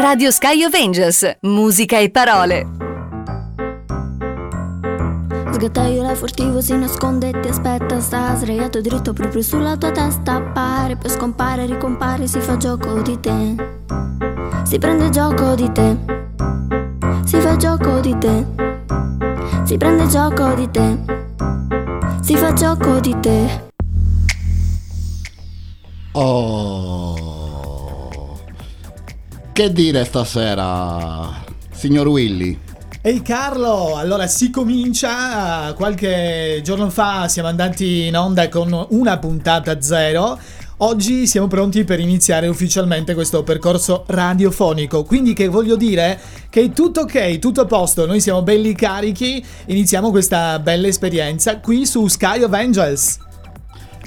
Radio Sky of Angels, musica e parole. Sgattaiolo furtivo si nasconde e ti aspetta Sta sdraiato dritto proprio sulla tua testa. Appare, poi scompare, ricompare Si fa gioco di te. Si prende gioco di te. Si fa gioco di te. Si prende gioco di te. Si fa gioco di te. Oh. Che dire stasera, signor Willy? Ehi Carlo, allora si comincia, qualche giorno fa siamo andati in onda con una puntata zero, oggi siamo pronti per iniziare ufficialmente questo percorso radiofonico, quindi che voglio dire che è tutto ok, tutto a posto, noi siamo belli carichi, iniziamo questa bella esperienza qui su Sky of Angels.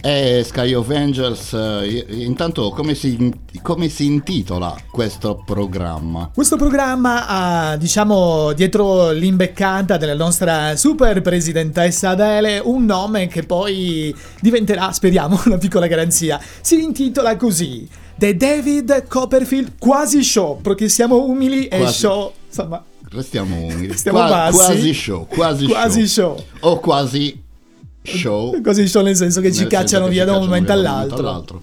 E Sky of Angels, eh, intanto come si, come si intitola questo programma? Questo programma ha, diciamo, dietro l'imbeccata della nostra super presidentessa Adele un nome che poi diventerà, speriamo, una piccola garanzia. Si intitola così. The David Copperfield Quasi Show, perché siamo umili e Quasi. show, insomma, Restiamo umili. Stiamo Qua- bassi. Quasi show, quasi, quasi show. show. O quasi show. Quasi show nel senso che ci nel senso cacciano che via ci da un momento momento all'altro.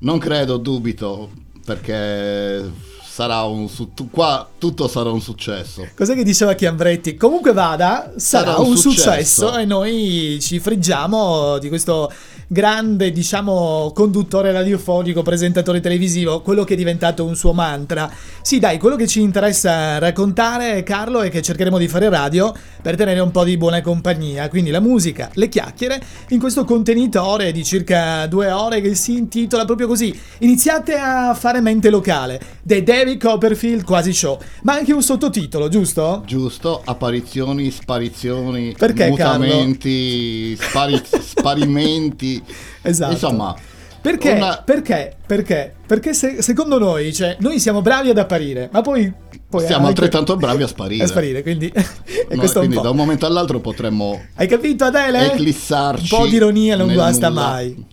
Non credo, dubito, perché sarà un su- tu- qua tutto sarà un successo. Cos'è che diceva Chiambretti? Comunque vada, sarà, Sarà un un successo. successo. e noi ci friggiamo di questo grande, diciamo, conduttore radiofonico, presentatore televisivo, quello che è diventato un suo mantra. Sì, dai, quello che ci interessa raccontare, Carlo, è che cercheremo di fare radio per tenere un po' di buona compagnia, quindi la musica, le chiacchiere, in questo contenitore di circa due ore che si intitola proprio così. Iniziate a fare mente locale. The David Copperfield Quasi Show. Ma anche un sottotitolo, giusto? Giusto? Apparizioni, sparizioni, Perché, mutamenti, spari- sparimenti. Esatto. Insomma, Perché? una- Perché? Perché? Perché se- secondo noi, cioè, noi siamo bravi ad apparire, ma poi... poi siamo anche- altrettanto bravi a sparire. A sparire, quindi... e un quindi po'. da un momento all'altro potremmo Hai capito Adele? eclissarci. Un po' di ironia non guasta nulla. mai.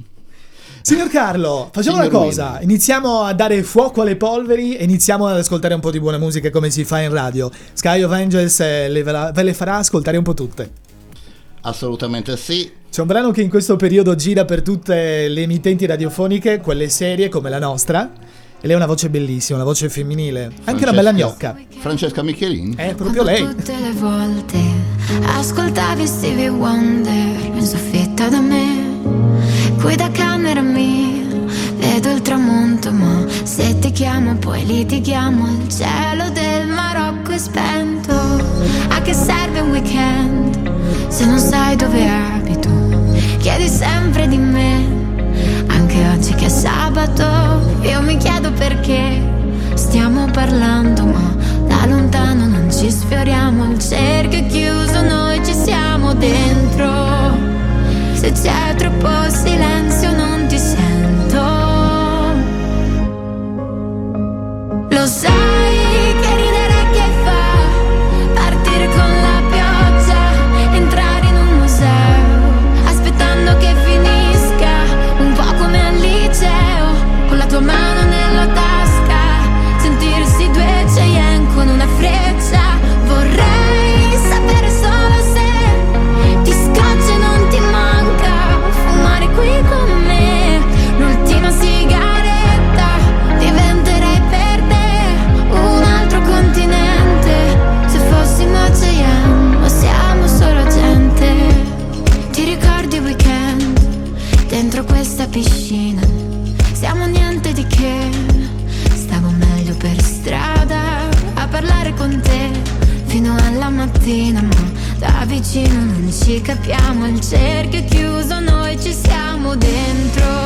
Signor Carlo, facciamo Signor una cosa, Willy. iniziamo a dare fuoco alle polveri e iniziamo ad ascoltare un po' di buona musica come si fa in radio. Sky of Angels eh, le- ve le farà ascoltare un po' tutte. Assolutamente sì. C'è un brano che in questo periodo gira per tutte le emittenti radiofoniche, quelle serie come la nostra. E lei ha una voce bellissima, una voce femminile. Anche una bella Francesca- gnocca. Francesca Michelin? È proprio Quando lei. Tutte le volte ascoltavi Stevie Wonder in soffitta da me. Qui da camera mia vedo il tramonto, ma se ti chiamo poi litighiamo. Il cielo del Marocco è spento. A che serve un weekend se non sai dove abito? Chiedi sempre di me. Anche oggi che è sabato, io mi chiedo perché stiamo parlando, ma da lontano non ci sfioriamo. Il cerchio è chiuso, noi ci siamo dentro. Se c'è troppo silenzio, non ti sento. Lo sai vicino non ci capiamo. Il cerchio è chiuso, noi ci siamo dentro.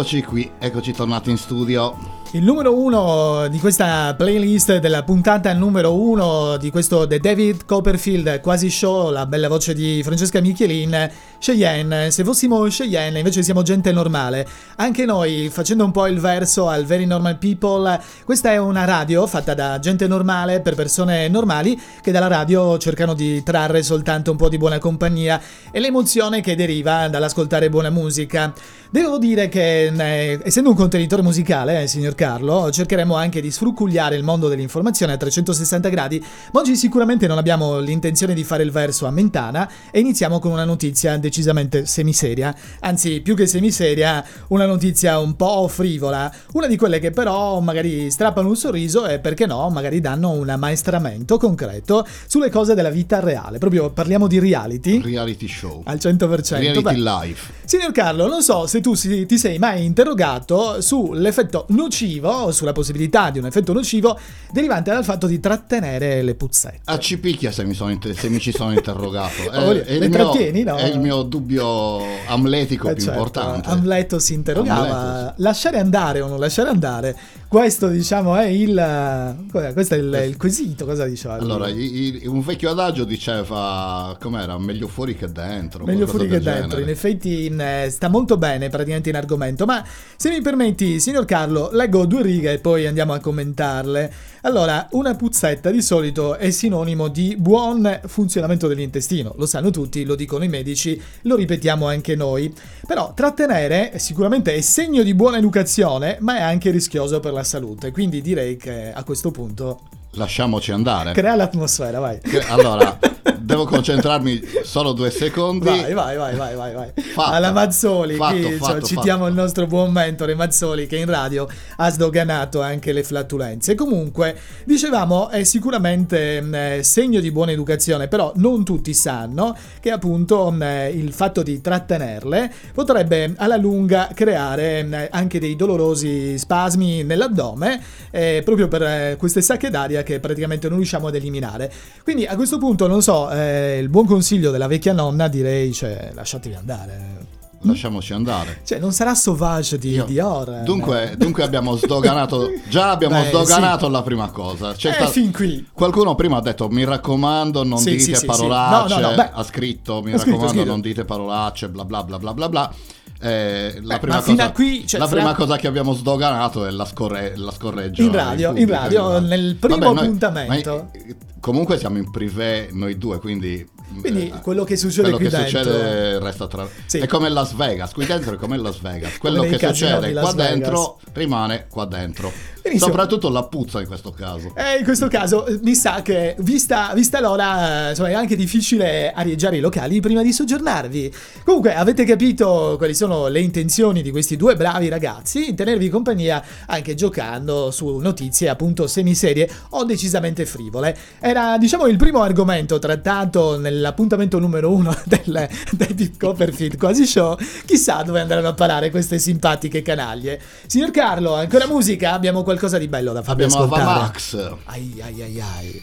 Eccoci qui, eccoci tornati in studio. Il numero uno di questa playlist della puntata numero uno di questo The David Copperfield quasi show, la bella voce di Francesca Michelin, Cheyenne. Se fossimo Cheyenne invece siamo gente normale. Anche noi, facendo un po' il verso al Very Normal People, questa è una radio fatta da gente normale per persone normali che dalla radio cercano di trarre soltanto un po' di buona compagnia e l'emozione che deriva dall'ascoltare buona musica. Devo dire che, eh, essendo un contenitore musicale, eh, signor Carlo, cercheremo anche di sfrucugliare il mondo dell'informazione a 360 gradi, ma oggi sicuramente non abbiamo l'intenzione di fare il verso a mentana e iniziamo con una notizia decisamente semiseria, anzi più che semiseria, una notizia un po' frivola, una di quelle che però magari strappano un sorriso e perché no, magari danno un ammaestramento concreto sulle cose della vita reale, proprio parliamo di reality. Reality show. Al 100%. Reality Beh, life. Signor Carlo, non so se tu si- ti sei mai interrogato sull'effetto nocivo sulla possibilità di un effetto nocivo derivante dal fatto di trattenere le puzzette. A ci picchia se mi, sono inter- se mi ci sono interrogato. Oh, le- è, le trattieni, mio, no? è il mio dubbio amletico Eh, più certo, importante. Amleto si interrogava, Amleto, lasciare andare o non lasciare andare, questo diciamo è il, cos'è? questo è il, il quesito, cosa diceva? Allora, i- i- un vecchio adagio diceva, com'era, meglio fuori che dentro. Meglio fuori che del dentro, in genere. effetti in, eh, sta molto bene praticamente in argomento, ma se mi permetti, signor Carlo, leggo due righe e poi andiamo a commentarle. Allora, una puzzetta di solito è sinonimo di buon funzionamento dell'intestino, lo sanno tutti, lo dicono i medici, lo ripetiamo anche noi. Però trattenere sicuramente è segno di buona educazione, ma è anche rischioso per la salute, quindi direi che a questo punto Lasciamoci andare. crea l'atmosfera, vai. Allora, devo concentrarmi solo due secondi. Vai, vai, vai, vai, vai, vai. Fatto. Alla Mazzoli, Fatto, qui, fatto, cioè, citiamo il nostro buon mentore Mazzoli che in radio ha sdoganato anche le flatulenze. Comunque, dicevamo, è sicuramente eh, segno di buona educazione, però non tutti sanno che appunto eh, il fatto di trattenerle potrebbe alla lunga creare mh, anche dei dolorosi spasmi nell'addome, eh, proprio per eh, queste sacche d'aria che praticamente non riusciamo ad eliminare. Quindi a questo punto, non so, eh, il buon consiglio della vecchia nonna direi, cioè, lasciatevi andare. Lasciamoci andare. Cioè, non sarà Sauvage di Io- Dior. Dunque, dunque abbiamo sdoganato, già abbiamo Beh, sdoganato la prima cosa. C'è Eh, fin qui. Qualcuno prima ha detto mi raccomando non Sì, dite sì, sì, sì. parolacce, No, no, no, ha scritto mi Ha scritto, raccomando scritto. non dite parolacce, bla bla bla bla bla bla. Eh, la Beh, prima, ma fino cosa, qui, cioè, la prima cosa che abbiamo sdoganato è la, scorre- la scorreggia In radio, in pubblica, radio, esatto. nel primo appuntamento. ma, eh, comunque siamo in privé noi due, quindi... Quindi eh, quello che succede quello qui che dentro- succede resta tra... Sì. È come Las Vegas, qui dentro è come Las Vegas. Quello che succede Las qua Vegas. dentro rimane qua dentro. Benissimo. Soprattutto la puzza in questo caso. E in questo caso eh, mi sa che, vista, vista l'ora, eh, insomma, è anche difficile arieggiare i locali prima di soggiornarvi. Comunque, avete capito quali sono le intenzioni di questi due bravi ragazzi? Tenervi compagnia anche giocando su notizie appunto semiserie o decisamente frivole. Era, diciamo, il primo argomento trattato nell'appuntamento numero uno del David Copperfield quasi show. Chissà dove andranno a parare queste simpatiche canaglie. Signor Carlo, ancora musica? Abbiamo qualcosa di bello da farvi Abbiamo ascoltare. Ava Max. Ai ai ai ai.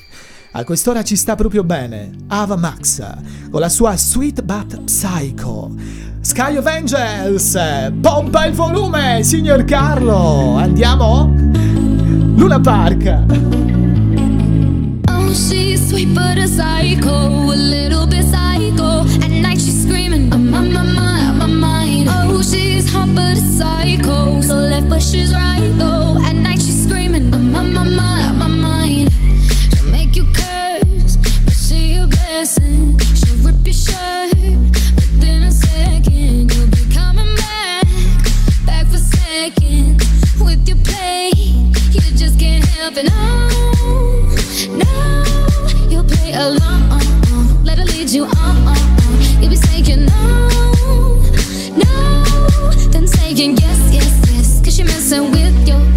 A quest'ora ci sta proprio bene Ava Max con la sua Sweet But Psycho. Sky of Angels, pompa il volume, signor Carlo. Andiamo? Luna Park. Oh, she's sweet but a psycho, a little bit psycho. At night she's screaming, I'm on my mind, my mind. Oh, she's hot but a psycho, so left but she's right though. You'll play along. Let her lead you on. You'll be saying no, no, then saying yes, yes, yes. Cause you're messing with Someone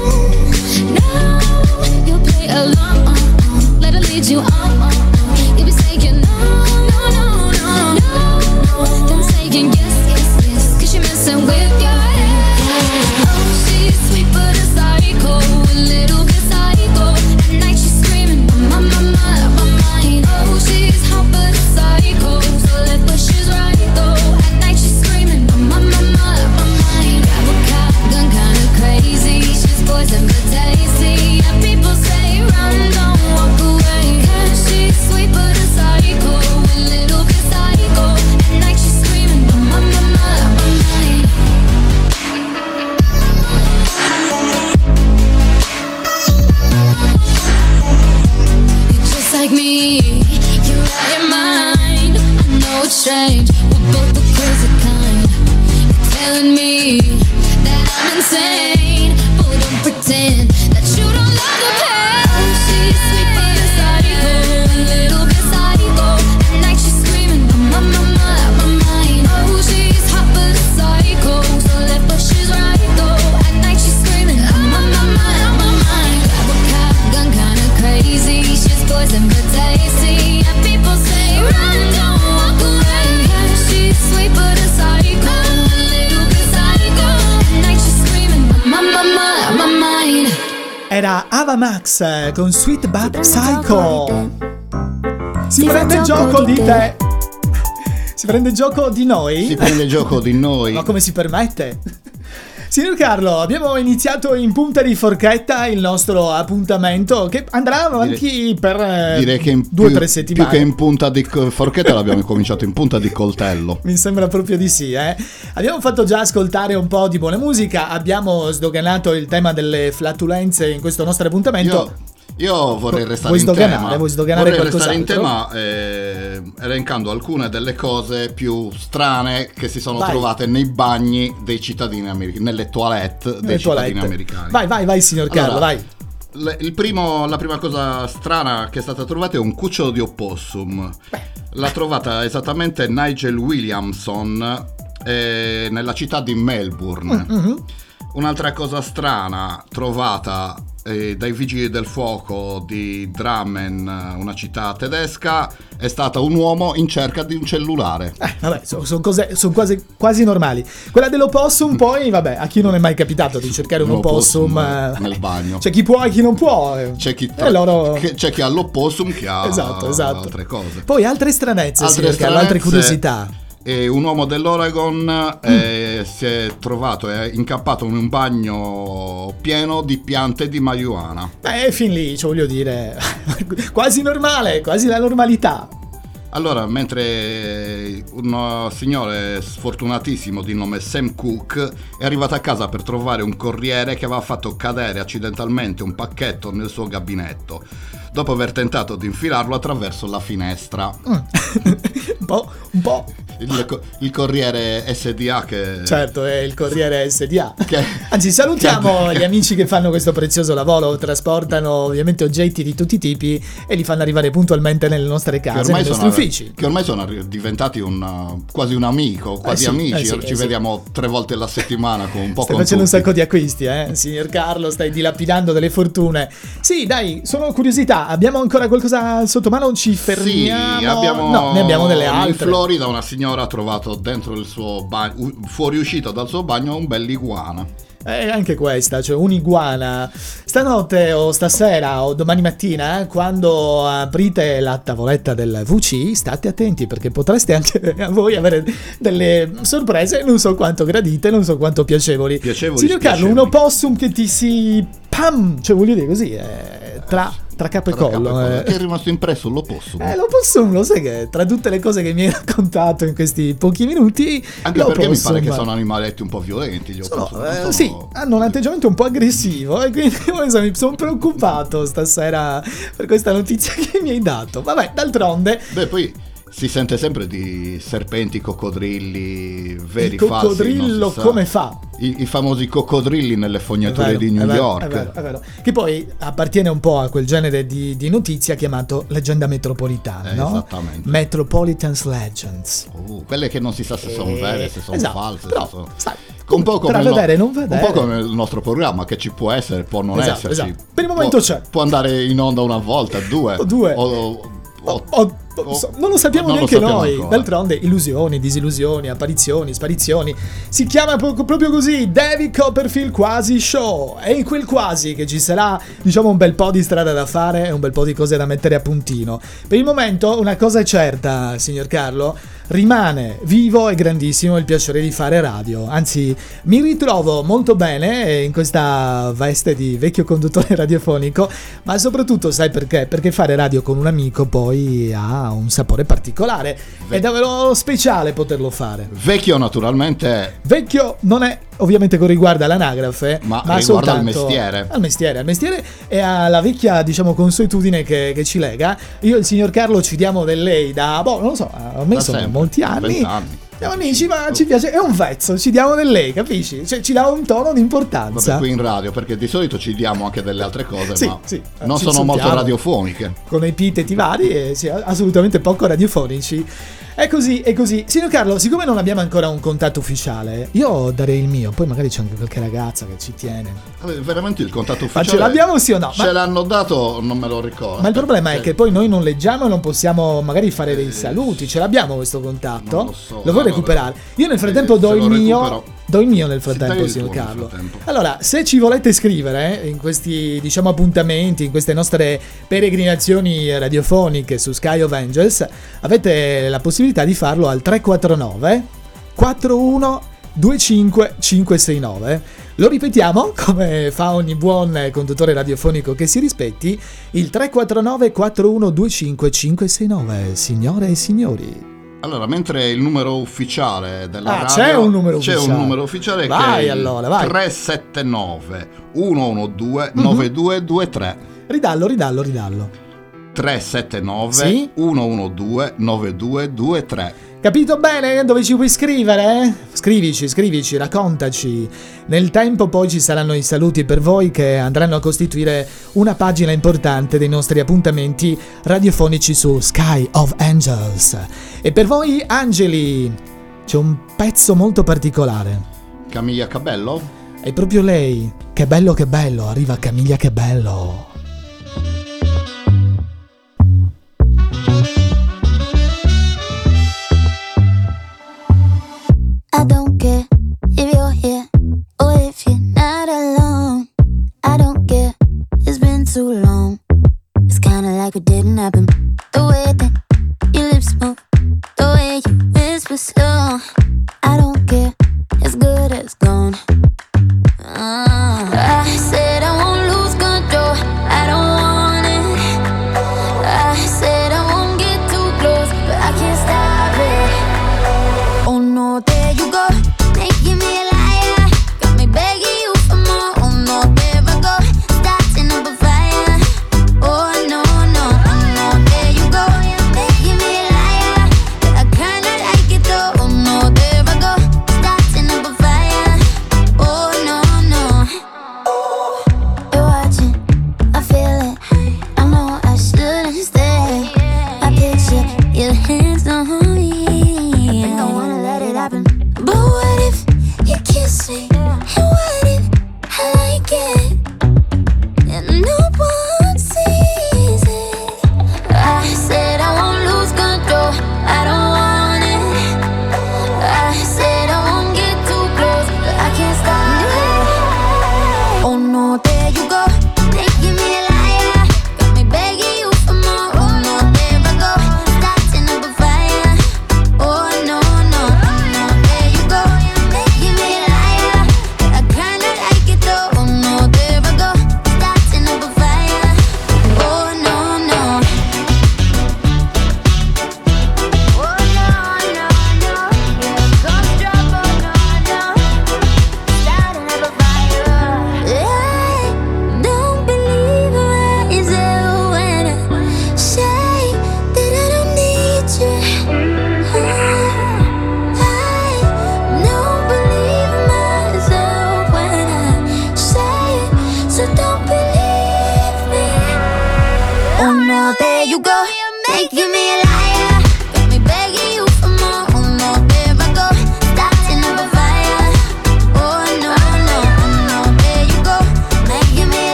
you on. Con Sweet But gioco Psycho. Si prende gioco gioco di te. Si prende gioco di noi? Si prende gioco di noi. Ma come si permette? Signor Carlo, abbiamo iniziato in punta di forchetta il nostro appuntamento che andrà avanti per eh, Direi che in due o più, tre più settimane. che in punta di forchetta l'abbiamo cominciato in punta di coltello. Mi sembra proprio di sì, eh. Abbiamo fatto già ascoltare un po' di buona musica, abbiamo sdoganato il tema delle flatulenze in questo nostro appuntamento. Io, io vorrei restare Vuoi in tema. Vuoi vorrei restare in tema eh, elencando alcune delle cose più strane che si sono Vai. trovate nei bagni dei cittadini americani, nelle toilette dei Le cittadini toilette. americani. Vai, vai, vai, signor Carlo, Allora, vai. Le- il primo- la prima cosa strana che è stata trovata è un cucciolo di opossum. L'ha trovata esattamente Nigel Williamson eh, nella città di Melbourne. Mhm. Un'altra cosa strana trovata eh, dai vigili del fuoco di Drammen, una città tedesca, è stata un uomo in cerca di un cellulare. Eh, vabbè, sono cose son quasi, quasi normali. Quella dell'opossum, poi, vabbè, a chi non è mai capitato di cercare un opossum opossum, eh, nel bagno. C'è chi può e chi non può. eh. C'è chi, E loro... c'è chi ha l'opossum che ha Esatto, esatto. altre cose. Poi altre stranezze, Altre Carlo, altre stranezze, curiosità. E un uomo dell'Oregon eh, si è trovato, è incappato in un bagno pieno di piante di marijuana. Beh, fin lì, cioè, voglio dire, quasi normale, quasi la normalità. Allora, mentre un signore sfortunatissimo di nome Sam Cook è arrivato a casa per trovare un corriere che aveva fatto cadere accidentalmente un pacchetto nel suo gabinetto, dopo aver tentato di infilarlo attraverso la finestra. un po', un po'. Il, co- il corriere SDA che... Certo, è il Corriere SDA. Che- Anzi, salutiamo che- gli amici che fanno questo prezioso lavoro, trasportano ovviamente oggetti di tutti i tipi e li fanno arrivare puntualmente nelle nostre case, nei nostri uffici. che ormai sono diventati un, uh, quasi un amico, quasi sì, amici. eh sì, Ci eh sì. vediamo tre volte alla settimana con un po' Stai con facendo un tutti. sacco di acquisti, eh? Signor Carlo, stai dilapidando delle fortune. Sì, dai, sono curiosità. Abbiamo ancora qualcosa sotto mano? Ci Sì, fermiamo? abbiamo No, ne abbiamo delle in altre. Florida una signora ha trovato dentro il suo bagno, fuoriuscita dal suo bagno un bell'iguana. Eh, anche questa, cioè un'iguana. Stanotte o stasera o domani mattina, eh, quando aprite la tavoletta del VC, state attenti perché potreste anche a voi avere delle sorprese non so quanto gradite, non so quanto piacevoli. Piacevoli, Signor Carlo, un opossum che ti si... pam! Cioè voglio dire così, eh, tra, tra capo e collo. eh. Che è rimasto impresso l'opossum. Eh, l'opossum, lo sai che tra tutte le cose che mi hai raccontato in questi pochi minuti, Anche perché mi pare che sono animaletti un po' violenti gli sono, opossum. eh, non sì, sono- hanno un atteggiamento un po' aggressivo e quindi mi sono preoccupato stasera per questa notizia che mi hai dato. Vabbè, d'altronde, Beh, poi Si sente sempre di serpenti, coccodrilli, veri Il falsi. coccodrillo si sa. come fa? I, i famosi coccodrilli nelle È fognature vero, di è New vero, York. È vero, è vero. Che poi appartiene un po' a quel genere di, di notizia chiamato leggenda metropolitana, Eh, no? esattamente. Metropolitan's Legends. Uh, quelle che non si sa se sono Eh, vere, se sono esatto, false. però, sono... sai, un po' no- vedere e non Un po' come il nostro programma che ci può essere, può non Esatto, esserci. esatto. Per il momento Può- c'è. Può andare in onda una volta, due. O due. O, o- Oh, o- oh, non lo sappiamo non lo neanche sappiamo noi. ancora. D'altronde, illusioni, disillusioni, apparizioni, sparizioni. Si chiama pro- proprio così: David Copperfield Quasi Show. E in quel quasi che ci sarà, diciamo, un bel po' di strada da fare e un bel po' di cose da mettere a puntino. Per il momento, una cosa è certa, signor Carlo. Rimane vivo e grandissimo il piacere di fare radio. Anzi, mi ritrovo molto bene in questa veste di vecchio conduttore radiofonico, ma soprattutto sai perché? Perché fare radio con un amico poi ha un sapore particolare. È davvero speciale poterlo fare. Vecchio naturalmente Vecchio non è ovviamente con riguardo all'anagrafe, Ma ma, riguarda al mestiere. Al mestiere, al mestiere e alla vecchia, diciamo, consuetudine che, che ci lega. Io e il signor Carlo ci diamo del lei da, boh, non lo so, sono sempre, molti anni. 20 anni. Siamo amici, ma ci piace, è un vezzo, ci diamo del lei, capisci? Cioè, ci dà un tono di importanza. Vabbè, qui in radio, perché di solito ci diamo anche delle altre cose, Sì, ma sì, non sono molto radiofoniche. con epiteti vari e sì, assolutamente poco radiofonici. È così, è così. Signor Carlo, siccome non abbiamo ancora un contatto ufficiale, io darei il mio, poi magari c'è anche qualche ragazza che ci tiene. Vabbè, Veramente il contatto Ma ufficiale. ce l'abbiamo sì o no? Ce Ma- l'hanno dato, non me lo ricordo. Ma il problema è Eh, che poi noi non leggiamo e non possiamo magari fare dei saluti. Ce l'abbiamo questo contatto? non lo so. vuoi Vabbè. recuperare? Io nel frattempo Eh, do se il lo mio. recupero. Do il mio nel frattempo, signor Carlo. frattempo. Allora, se ci volete scrivere eh, in questi, diciamo, appuntamenti, in queste nostre peregrinazioni radiofoniche su Sky of Angels, avete la possibilità di farlo al 349 41 25 569. Lo ripetiamo, come fa ogni buon conduttore radiofonico che si rispetti, il 349 41 25 569. Signore e signori. Allora, mentre il numero ufficiale della Ah, radio c'è un numero c'è ufficiale. un numero ufficiale Vai, che è allora, vai. 379 112 Mhm. 9223. Ridallo, ridallo, ridallo. 379 Sì? 112 9223. Capito bene dove ci puoi scrivere? Scrivici, scrivici, raccontaci. Nel tempo poi ci saranno i saluti per voi che andranno a costituire una pagina importante dei nostri appuntamenti radiofonici su Sky of Angels. E per voi, angeli, c'è un pezzo molto particolare. Camilla Cabello? È proprio lei. Che bello, che bello, arriva Camiglia, che bello. Like it didn't happen. The way that your lips move, the way you whisper slow. I don't care, it's good as gone. Uh,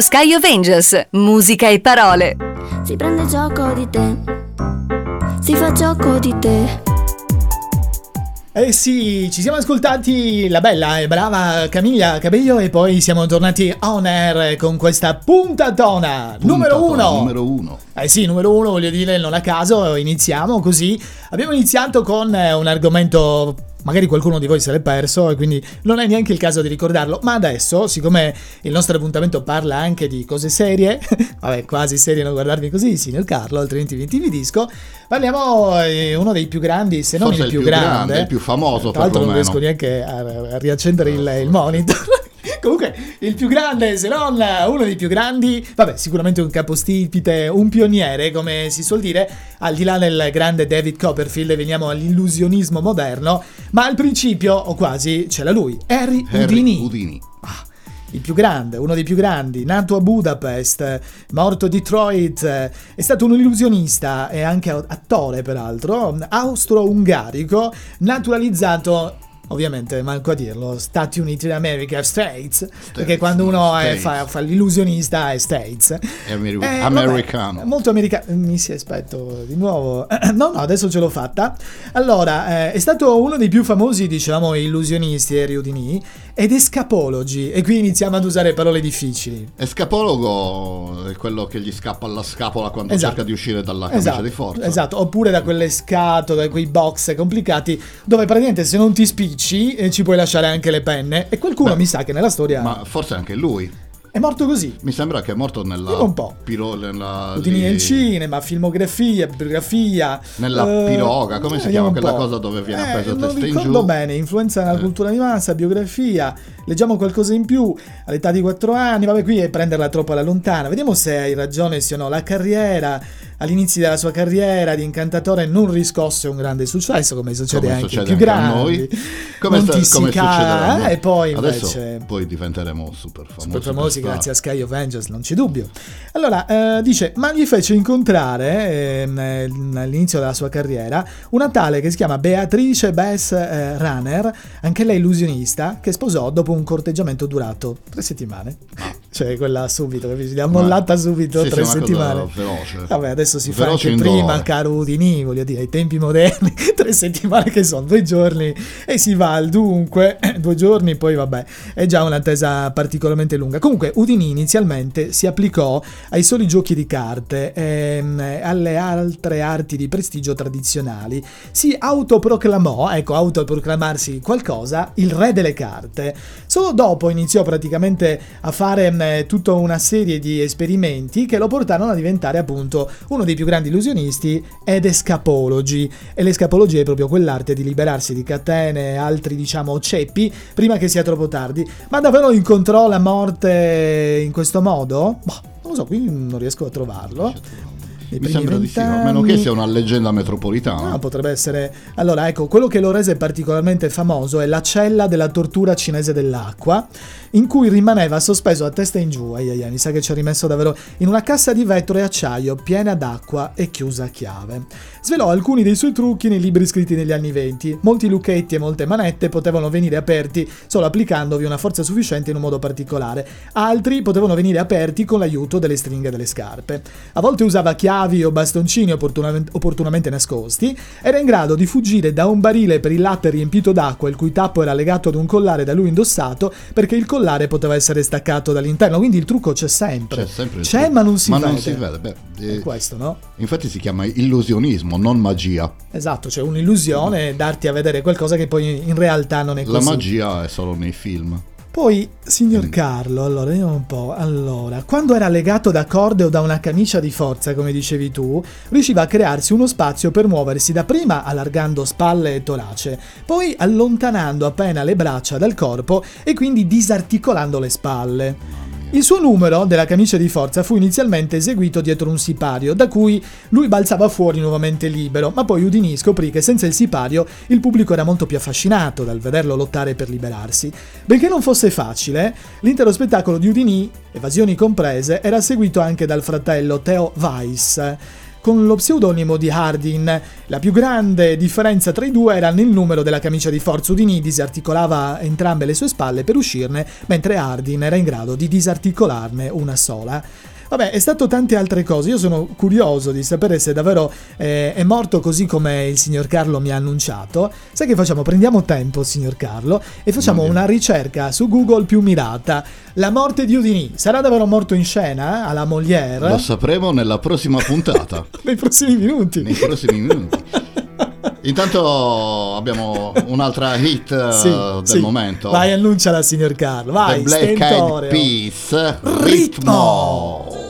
radio. Sky Avengers, musica e parole. Si prende gioco di te. Si fa gioco di te. Eh sì, ci siamo ascoltati la bella e brava Camilla Cabello e poi siamo tornati on air con questa puntatona, numero Puntatona uno. Numero uno. Eh sì, numero uno, voglio dire, non a caso, iniziamo così. Abbiamo iniziato con eh, un argomento, magari qualcuno di voi se l'è perso e quindi non è neanche il caso di ricordarlo, ma adesso, siccome il nostro appuntamento parla anche di cose serie, vabbè, quasi serie, non guardarmi così, signor Carlo, altrimenti vi intimidisco, parliamo di uno dei più grandi, se non Forse il il più, più grande. grande, il più famoso, Tra l'altro non riesco neanche a, a riaccendere il, il monitor. Comunque, il più grande, se non uno dei più grandi, vabbè, sicuramente un capostipite, un pioniere, come si suol dire, al di là del grande David Copperfield, veniamo all'illusionismo moderno, ma al principio, o quasi, c'era lui, Harry, Harry Houdini. Houdini. Il più grande, uno dei più grandi, nato a Budapest, morto a Detroit, è stato un illusionista e anche attore peraltro, austro-ungarico, naturalizzato, ovviamente manco a dirlo, Stati Uniti d'America, States, perché quando uno è- States. fa, fa l'illusionista è States. È ameri- Eh, americano. vabbè, molto americano. Mi si aspetto di nuovo. No, no, adesso ce l'ho fatta. Allora, eh, è stato uno dei più famosi, diciamo, illusionisti Harry Houdini ed escapologi. E qui iniziamo ad usare parole difficili. Escapologo è quello che gli scappa alla scapola quando Esatto. cerca di uscire dalla camicia Esatto, di forza. esatto, oppure da quelle scatole, quei box complicati dove praticamente se non ti spicci eh, ci puoi lasciare anche le penne e qualcuno Beh, mi sa che nella storia Ma forse anche lui. è morto così. Mi sembra che è morto nella Dimmi un po'. piro- nella, lì- nel cinema, filmografia, bibliografia. Nella eh, piroga, come si vediamo chiama quella po'. cosa dove viene Eh, appeso testa in ricordo giù? bene, influenza nella Eh. cultura di massa, biografia, leggiamo qualcosa in più all'età di 4 anni, vabbè qui è prenderla troppo alla lontana, vediamo se hai ragione sì o no, la carriera, all'inizio della sua carriera di incantatore non riscosse un grande successo come succede Come anche succede più anche a grandi, noi. Come, non sta- come ca- noi. e poi invece... poi diventeremo super famosi. Super famosi grazie a. Sky of Angels, non c'è dubbio. Allora, eh, dice, ma gli fece incontrare ehm, eh, all'inizio della sua carriera una tale che si chiama Beatrice Bess eh, Runner, anche lei illusionista, che sposò dopo un corteggiamento durato tre settimane. Cioè quella subito, capisci? L'ha mollata subito Sì, tre settimane. veloce. Vabbè, adesso si fa Veloce anche prima, caro Udini, voglio dire, ai tempi moderni, tre settimane che sono due giorni e si va al dunque, due giorni, poi vabbè, è già un'attesa particolarmente lunga. Comunque, Udini inizialmente si applicò ai soli giochi di carte e alle altre arti di prestigio tradizionali. Si autoproclamò, ecco, autoproclamarsi qualcosa, il re delle carte. Solo dopo iniziò praticamente a fare mh, tutta una serie di esperimenti che lo portarono a diventare appunto uno dei più grandi illusionisti ed escapologi. E l'escapologia è proprio quell'arte di liberarsi di catene e altri, diciamo, ceppi prima che sia troppo tardi. Ma davvero incontrò la morte in questo modo? Boh, non lo so, qui non riesco a trovarlo. Mi sembra di sì, a meno che sia una leggenda metropolitana. Ah, potrebbe essere. Allora, ecco, quello che lo rese particolarmente famoso è la cella della tortura cinese dell'acqua, in cui rimaneva sospeso a testa in giù. Ai, ai, ai, mi sa che ci ha rimesso davvero in una cassa di vetro e acciaio piena d'acqua e chiusa a chiave. Svelò alcuni dei suoi trucchi nei libri scritti negli anni 20. Molti lucchetti e molte manette potevano venire aperti solo applicandovi una forza sufficiente in un modo particolare. Altri potevano venire aperti con l'aiuto delle stringhe delle scarpe. A volte usava chiavi o bastoncini opportunamente, opportunamente nascosti. Era in grado di fuggire da un barile per il latte riempito d'acqua, il cui tappo era legato ad un collare da lui indossato, perché il collare poteva essere staccato dall'interno. Quindi il trucco c'è sempre. C'è sempre C'è, ma non si Ma vede. non si vede, beh, eh, questo, no? Infatti si chiama illusionismo, non magia. Esatto, c'è un'illusione darti a vedere qualcosa che poi in realtà non è La così. magia è solo nei film. Poi, signor Carlo, allora vediamo un po'. Allora, quando era legato da corde o da una camicia di forza, come dicevi tu, riusciva a crearsi uno spazio per muoversi dapprima allargando spalle e torace, poi allontanando appena le braccia dal corpo e quindi disarticolando le spalle. Il suo numero della camicia di forza fu inizialmente eseguito dietro un sipario, da cui lui balzava fuori nuovamente libero, ma poi Udini scoprì che senza il sipario il pubblico era molto più affascinato dal vederlo lottare per liberarsi. Benché non fosse facile, l'intero spettacolo di Udini, evasioni comprese, era seguito anche dal fratello Theo Weiss. Con lo pseudonimo di Hardin, la più grande differenza tra i due era nel numero della camicia di forza. Udini disarticolava entrambe le sue spalle per uscirne, mentre Hardin era in grado di disarticolarne una sola. Vabbè, è stato tante altre cose. Io sono curioso di sapere se davvero eh, è morto così come il signor Carlo mi ha annunciato. Sai che facciamo? Prendiamo tempo, signor Carlo, e facciamo una ricerca su Google più mirata. La morte di Udini sarà davvero morto in scena alla Molière? Lo sapremo nella prossima puntata, nei prossimi minuti. nei prossimi minuti. Intanto abbiamo un'altra hit eh, Sì, del sì. momento. Vai, annunciala, signor Carlo. Vai, The Black Eyed. Peas, Ritmo. Ritmo.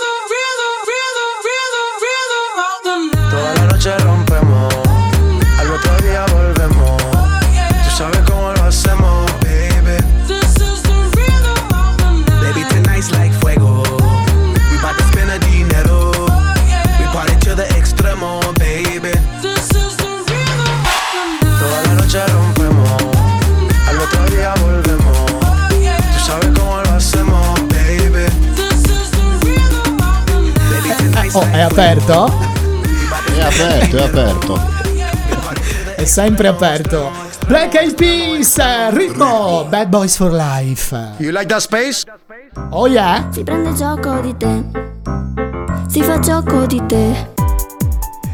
è aperto? È aperto, è aperto. È sempre aperto. Black Eyed Peas, ritmo, Bad Boys for Life. You like that space? Oh yeah? Si prende gioco di te. Si fa gioco di te.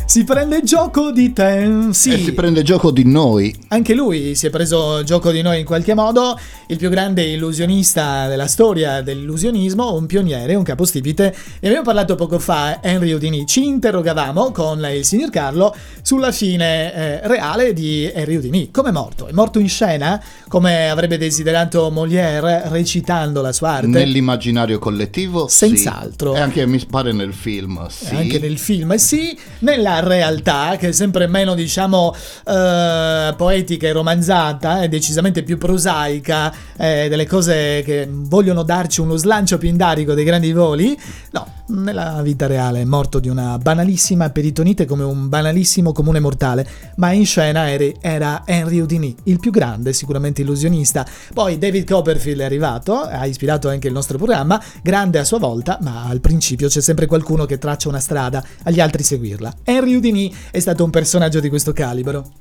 Si prende gioco di te. Sì. E si prende gioco di noi. Anche lui si è preso gioco di noi in qualche modo, il più grande illusionista della storia dell'illusionismo, un pioniere, un capostipite. Ne abbiamo parlato poco fa, Henry Houdini. Ci interrogavamo con il signor Carlo sulla fine eh, reale di Henry Houdini. Come è morto? È morto in scena, come avrebbe desiderato Molière, recitando la sua arte. Nell'immaginario collettivo? sì. Senz'altro. E anche mi pare nel film, sì. Anche nel film, sì, nella realtà, che è sempre meno, diciamo, eh, poetica e romanzata, è decisamente più prosaica, eh, delle cose che vogliono darci uno slancio pindarico dei grandi voli. No, nella vita reale è morto di una banalissima peritonite come un banalissimo comune mortale, ma in scena era Henry Houdini, il più grande, sicuramente illusionista. Poi David Copperfield è arrivato, ha ispirato anche il nostro programma, grande a sua volta, ma al principio c'è sempre qualcuno che traccia una strada, agli altri seguirla. Henry Houdini è stato un personaggio di questo calibro.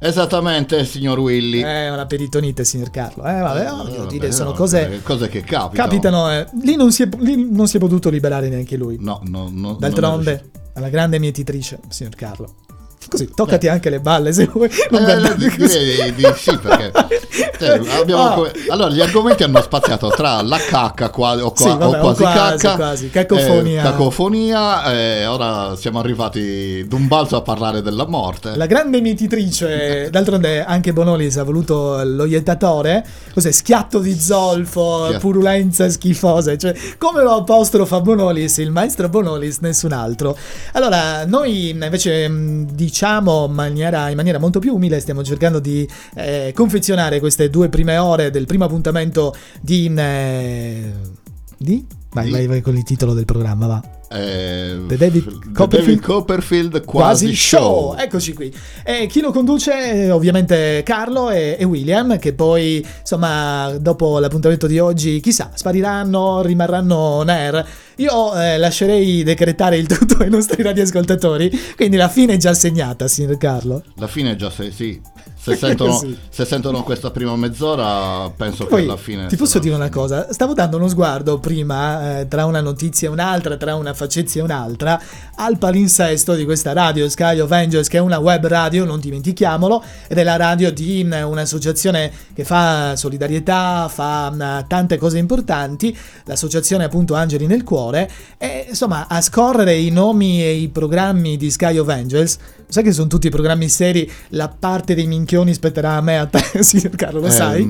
Esattamente, signor Willy. È una peritonite, signor Carlo. Eh, vabbè, oh, voglio vabbè, dire, sono no, cose... eh, cose che capitano. Capitano, eh. lì, non si è, lì non si è potuto liberare neanche lui. No, no, no. D'altronde, alla grande mietitrice, signor Carlo. Così, toccati anche le balle se vuoi. Non Eh, così. direi di sì, perché cioè, Ah. come- allora gli argomenti hanno spaziato tra la cacca qua- o, qua- Sì, vabbè, o quasi, o quasi, cacca, quasi. Cacofonia. eh, cacofonia, e ora siamo arrivati d'un balzo a parlare della morte. La grande mietitrice, d'altronde anche Bonolis ha voluto lo iettatore, cos'è? Schiatto di zolfo, Schiatto. purulenza schifosa, cioè come lo apostrofa Bonolis, il maestro Bonolis, nessun altro. Allora, noi invece mh, diciamo in maniera, in maniera molto più umile, stiamo cercando di eh, confezionare queste due prime ore del primo appuntamento di... eh, di? Vai, Di? vai, vai con il titolo del programma, va. Eh, The David The Copperfield- David Copperfield quasi, quasi, show. show. Eccoci qui. E chi lo conduce? Ovviamente Carlo e, e William, che poi, insomma, dopo l'appuntamento di oggi, chissà, spariranno, rimarranno on air. Io eh, lascerei decretare il tutto ai nostri radioascoltatori, quindi la fine è già segnata, signor Carlo. La fine è già se, sì. Se sentono, Così. se sentono questa prima mezz'ora, penso che Poi alla fine. ti posso dire una cosa, stavo dando uno sguardo prima eh, tra una notizia e un'altra, tra una faccezia e un'altra, al palinsesto di questa radio Sky of Angels, che è una web radio, non dimentichiamolo, ed è la radio di mm, un'associazione che fa solidarietà, fa mm, tante cose importanti, l'associazione appunto Angeli nel Cuore, e insomma a scorrere i nomi e i programmi di Sky of Angels, sai che sono tutti programmi seri, la parte dei minchioni spetterà a me, a te, Carlo, lo sai?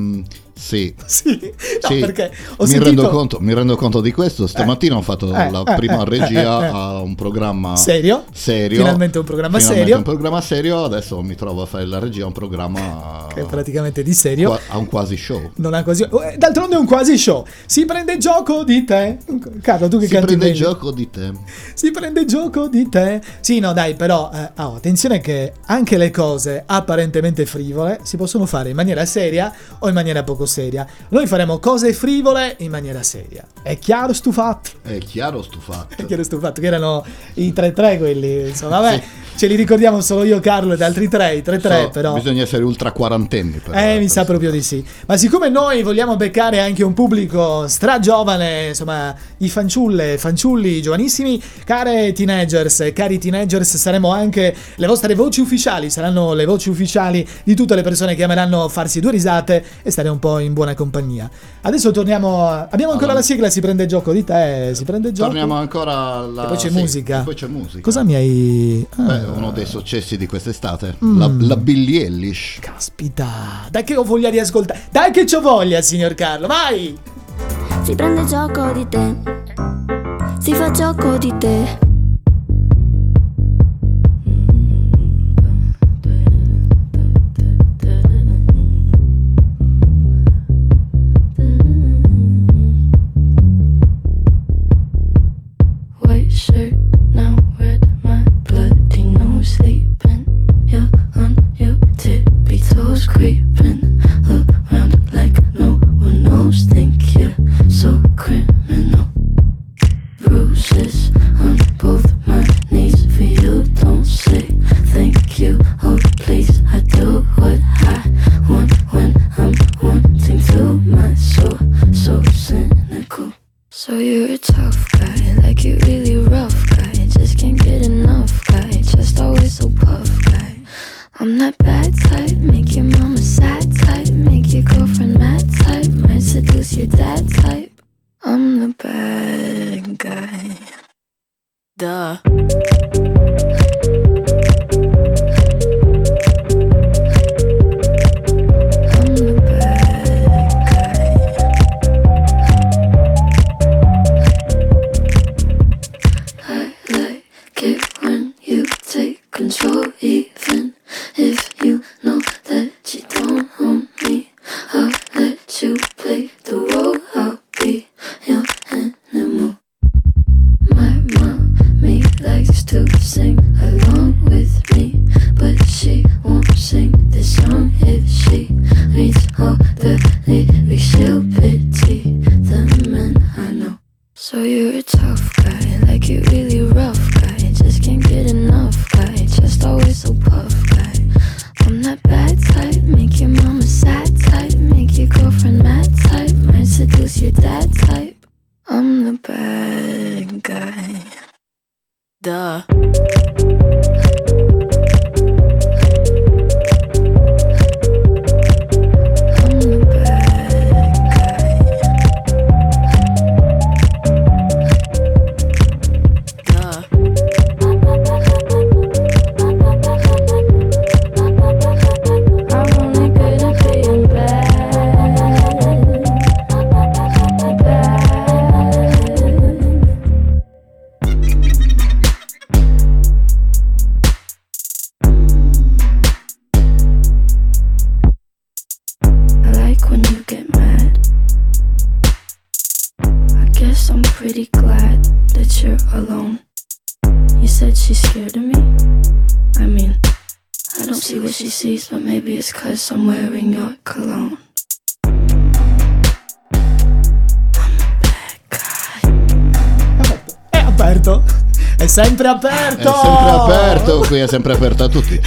Sì. Sì, no, Sì, perché mi, sentito rendo conto, mi rendo conto di questo. Stamattina ho fatto eh, la eh, prima eh, regia eh, eh. a un programma Serio? serio. Finalmente un programma Finalmente serio. un programma serio. Adesso mi trovo a fare la regia a un programma che è praticamente di serio. qua- a un quasi show. Non ha quasi. eh, D'altronde è un quasi show. Si prende gioco di te. Carlo, tu che Si canti prende bene. gioco di te. Si prende gioco di te. Sì, no, dai, però eh, oh, attenzione che anche le cose apparentemente frivole si possono fare in maniera seria o in maniera poco seria. Noi faremo cose frivole in maniera seria. È chiaro stu fatto? È chiaro sto fatto. È chiaro stu fatto che erano i 3-3 quelli, insomma, vabbè. Ce li ricordiamo solo io, Carlo ed altri tre, i tre tre, So, però. Bisogna essere ultra quarantenni. Per, Eh, mi sa proprio di sì. Ma siccome noi vogliamo beccare anche un pubblico stragiovane, insomma, i fanciulle, fanciulli giovanissimi, care teenagers, cari teenagers, saremo anche le vostre voci ufficiali, saranno le voci ufficiali di tutte le persone che ameranno farsi due risate e stare un po' in buona compagnia. Adesso torniamo. a- Abbiamo ancora Allora. la sigla, si prende gioco di te, si prende gioco. Torniamo ancora alla... E poi c'è sì, musica. poi c'è musica. Cosa mi hai. Ah, Beh, uno dei successi di quest'estate. Mm. La, la Billie Eilish. Caspita, dai che ho voglia di ascoltare. Dai che c'ho voglia, signor Carlo, vai! Si prende gioco di te, si fa gioco di te. She's scared of me? I mean, I don't see what she sees, but maybe it's cause I'm wearing your cologne. È aperto. È sempre aperto. È sempre aperto, qui è sempre aperto a tutti.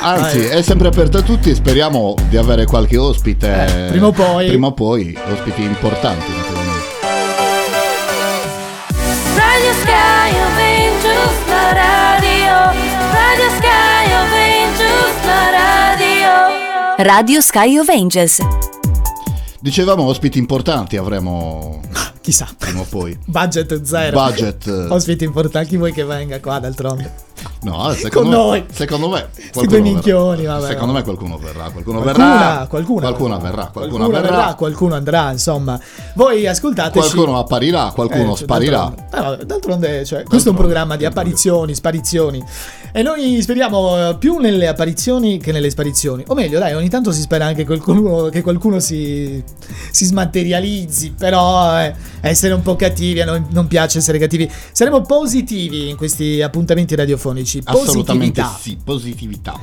Anzi, è sempre aperto a tutti e speriamo di avere qualche ospite. Eh, prima o poi. Prima o poi, ospiti importanti radio. Sky of Angels. Dicevamo ospiti importanti avremo Chissà. prima o poi. Budget zero. Budget. Ospiti importanti, chi vuoi che venga qua d'altronde? No, secondo Con me, noi. secondo me qualcuno verrà. minchioni, vabbè. Secondo me qualcuno verrà, qualcuno, Qualcuna, verrà. qualcuna. Qualcuno verrà, qualcuno Qualcuno verrà. qualcuno andrà, insomma. Voi ascoltateci. Qualcuno apparirà, qualcuno Eh, sparirà. D'altronde, eh, d'altronde, cioè, questo è un programma di apparizioni, sparizioni. E noi speriamo eh, più nelle apparizioni che nelle sparizioni. O meglio, dai, ogni tanto si spera anche qualcuno, che qualcuno si, si smaterializzi. Però, eh, essere un po' cattivi, a noi non piace essere cattivi. Saremo positivi in questi appuntamenti radiofonici. Assolutamente Positività. sì, positività.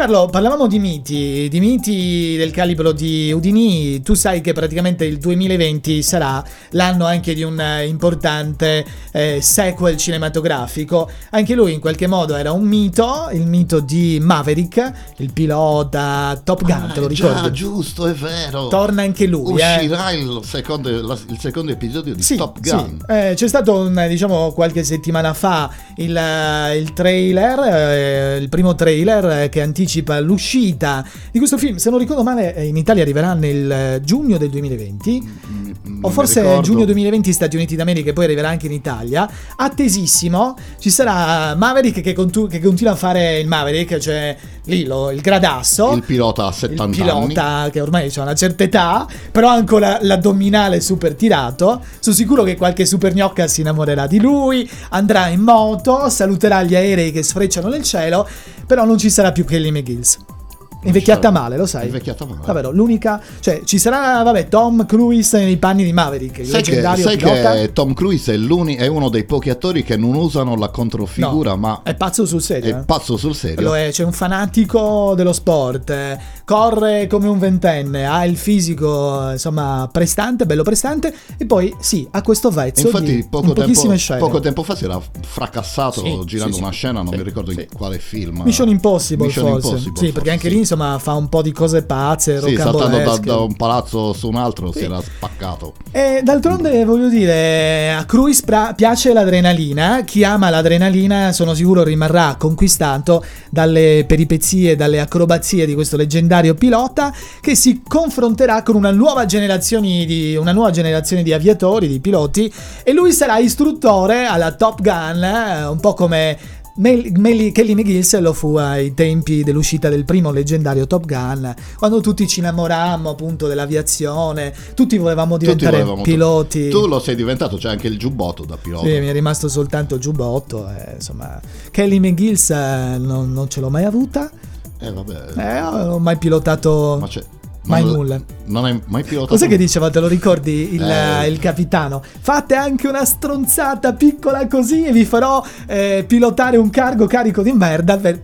Carlo, parlavamo di miti, di miti del calibro di Udini. Tu sai che praticamente il 2020 sarà l'anno anche di un eh, importante eh, sequel cinematografico. Anche lui in qualche modo era un mito, il mito di Maverick, il pilota Top Gun, Ah, te lo già, ricordi? giusto, è vero. Torna anche lui, eh. Uscirà il, secondo, il secondo episodio di Sì, Top sì. Gun. Eh, c'è stato un, diciamo qualche settimana fa il, eh, il trailer, eh, il primo trailer eh, che anticipa l'uscita di questo film. Se non ricordo male, eh, in Italia arriverà nel eh, giugno del 2020. Mm, Non O forse giugno 2020 Stati Uniti d'America e poi arriverà anche in Italia. Attesissimo, ci sarà Maverick che, contu- che continua a fare il Maverick, cioè lì lo- il gradasso. Il pilota a il 70 anni. pilota che ormai ha una certa età, però ha ancora l'addominale super tirato. Sono sicuro che qualche super gnocca si innamorerà di lui, andrà in moto, saluterà gli aerei che sfrecciano nel cielo, però non ci sarà più Kelly Renegades. Invecchiata male, lo sai. Invecchiata male. Davvero, l'unica. Cioè, ci sarà, vabbè, Tom Cruise nei panni di Maverick, il Sai, che, sai che Tom Cruise è, è uno dei pochi attori che non usano la controfigura, No, ma È pazzo sul serio. è eh. pazzo sul serio. Lo è, c'è un fanatico dello sport, eh, corre come un ventenne, ha il fisico insomma prestante, bello prestante e poi sì, ha questo vezzo Infatti, di poco tempo, poco tempo fa si era fracassato Sì, girando sì, sì. una scena, non mi ricordo in quale film. Mission Impossible Mission forse. Impossible, sì, perché forse, anche sì. lì insomma fa un po' di cose pazze, Sì, saltando da, da un palazzo su un altro Sì. si era spaccato. E d'altronde voglio dire, a Cruise pra- piace l'adrenalina, chi ama l'adrenalina sono sicuro rimarrà conquistato dalle peripezie, dalle acrobazie di questo leggendario pilota che si confronterà con una nuova generazione di, una nuova generazione di aviatori, di piloti e lui sarà istruttore alla Top Gun, eh, un po' come Mel- Mel- Kelly McGills lo fu ai tempi dell'uscita del primo leggendario Top Gun, quando tutti ci innamorammo appunto dell'aviazione, tutti volevamo Tutti diventare volevamo- piloti. Tu lo sei diventato, c'è anche il giubbotto da pilota. Sì, mi è rimasto soltanto il giubbotto, eh, insomma. Kelly McGills eh, non, non ce l'ho mai avuta, Eh, vabbè. eh, non ho mai pilotato Ma c'è. Mai non- nulla. Non hai mai pilotato? Cos'è che diceva, te lo ricordi, il, Eh. il capitano? Fate anche una stronzata piccola così e vi farò eh, pilotare un cargo carico di merda. per-"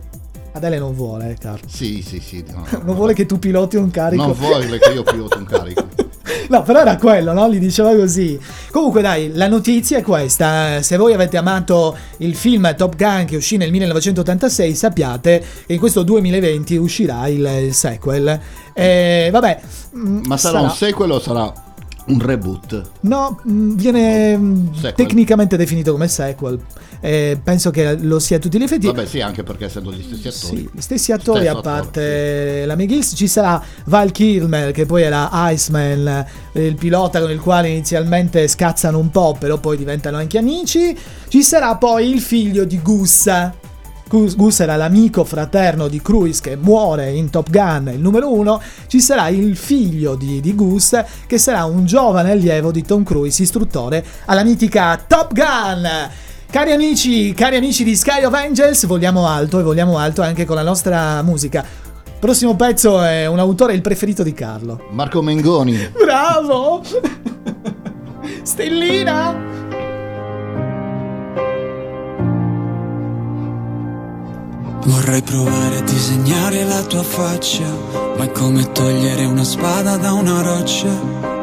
Adele non vuole, eh, Carlo. Sì, sì, sì. no, Non vuole che tu piloti un carico. Non vuole che io piloti un carico. No, però era quello, no? Gli diceva così. Comunque, dai, la notizia è questa. Se voi avete amato il film Top Gun che uscì nel 1986, sappiate che in questo 2020 uscirà il, il sequel. E vabbè. mm, Ma sarà, un sequel o sarà un reboot? No, mm, viene mm, tecnicamente definito come sequel. Eh, penso che lo sia a tutti gli effetti. Vabbè, sì, anche perché essendo gli stessi attori. Sì, gli stessi attori, Stesso a parte attore, la McGills, ci sarà Val Kilmer, che poi era Iceman, eh, il pilota con il quale inizialmente scazzano un po', però poi diventano anche amici. Ci sarà poi il figlio di Gus. Gus, era l'amico fraterno di Cruise che muore in Top Gun, il numero uno. Ci sarà il figlio di, di Gus, che sarà un giovane allievo di Tom Cruise, istruttore alla mitica Top Gun. Cari amici, cari amici di Sky of Angels, vogliamo alto e vogliamo alto anche con la nostra musica. Prossimo pezzo è un autore, il preferito di Carlo. Marco Mengoni. Bravo! Stellina! Vorrei provare a disegnare la tua faccia, ma è come togliere una spada da una roccia.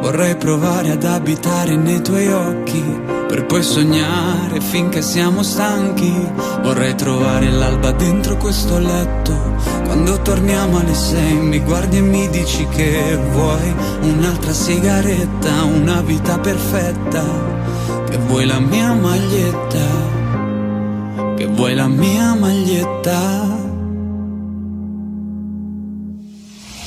Vorrei provare ad abitare nei tuoi occhi, per poi sognare finché siamo stanchi. Vorrei trovare l'alba dentro questo letto, quando torniamo alle sei mi guardi e mi dici che vuoi un'altra sigaretta, una vita perfetta, che vuoi la mia maglietta che vuoi la mia maglietta.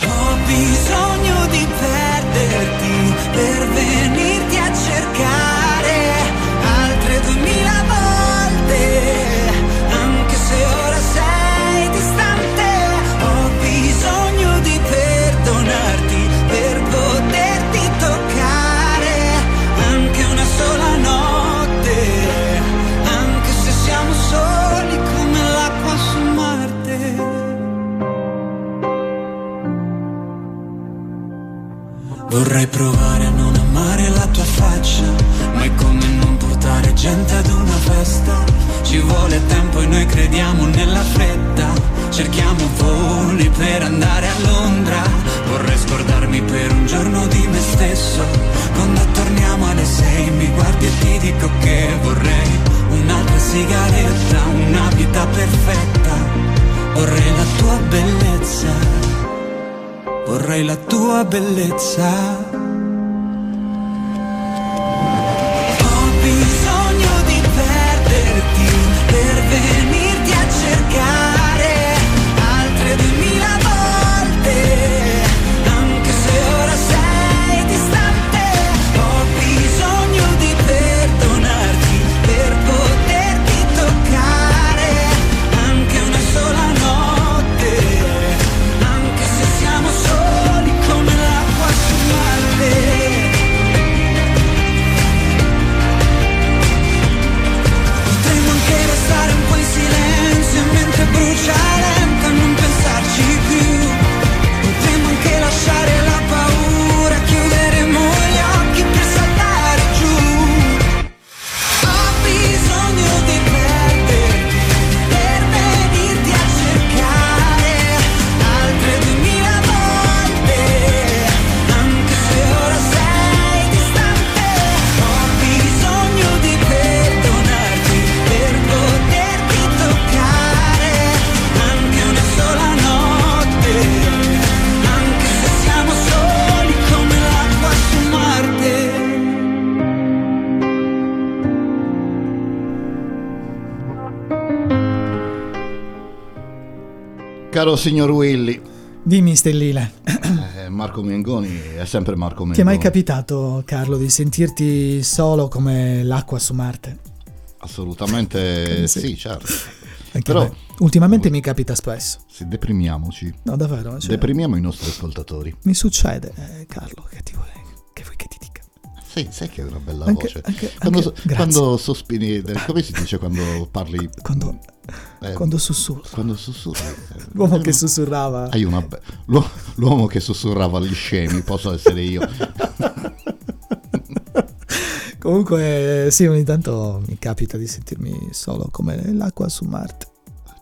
Ho bisogno di perderti per venirti Vorrei provare a non amare la tua faccia, gente ad una festa. Ci vuole tempo e noi crediamo nella fretta. Cerchiamo voli per andare a Londra. Vorrei scordarmi per un giorno di me stesso. Quando torniamo alle sei mi guardi e ti dico che vorrei un'altra sigaretta, una vita perfetta. Vorrei la tua bellezza. Vorrei la tua bellezza. Caro signor Willy, Dimmi, Stellina, eh, Marco Mengoni è sempre Marco Mengoni. ti è mai capitato, Carlo, di sentirti solo come l'acqua su Marte? Assolutamente Sì. sì, certo. Anche Però me. Ultimamente mi capita spesso. sì, deprimiamoci. No, davvero. cioè, Deprimiamo i nostri ascoltatori. mi succede, eh, Carlo, che ti vuoi che, vuoi che ti dica? Sì, sai che è una bella Anche- voce. anche- quando, anche- quando sospiri, come si dice quando parli? Quando, eh, quando sussurro. quando sussurri. eh, L'uomo eh, che sussurrava. Hai una be- l'uo- l'uomo che sussurrava agli scemi, posso essere io. Comunque, sì, ogni tanto mi capita di sentirmi solo come l'acqua su Marte.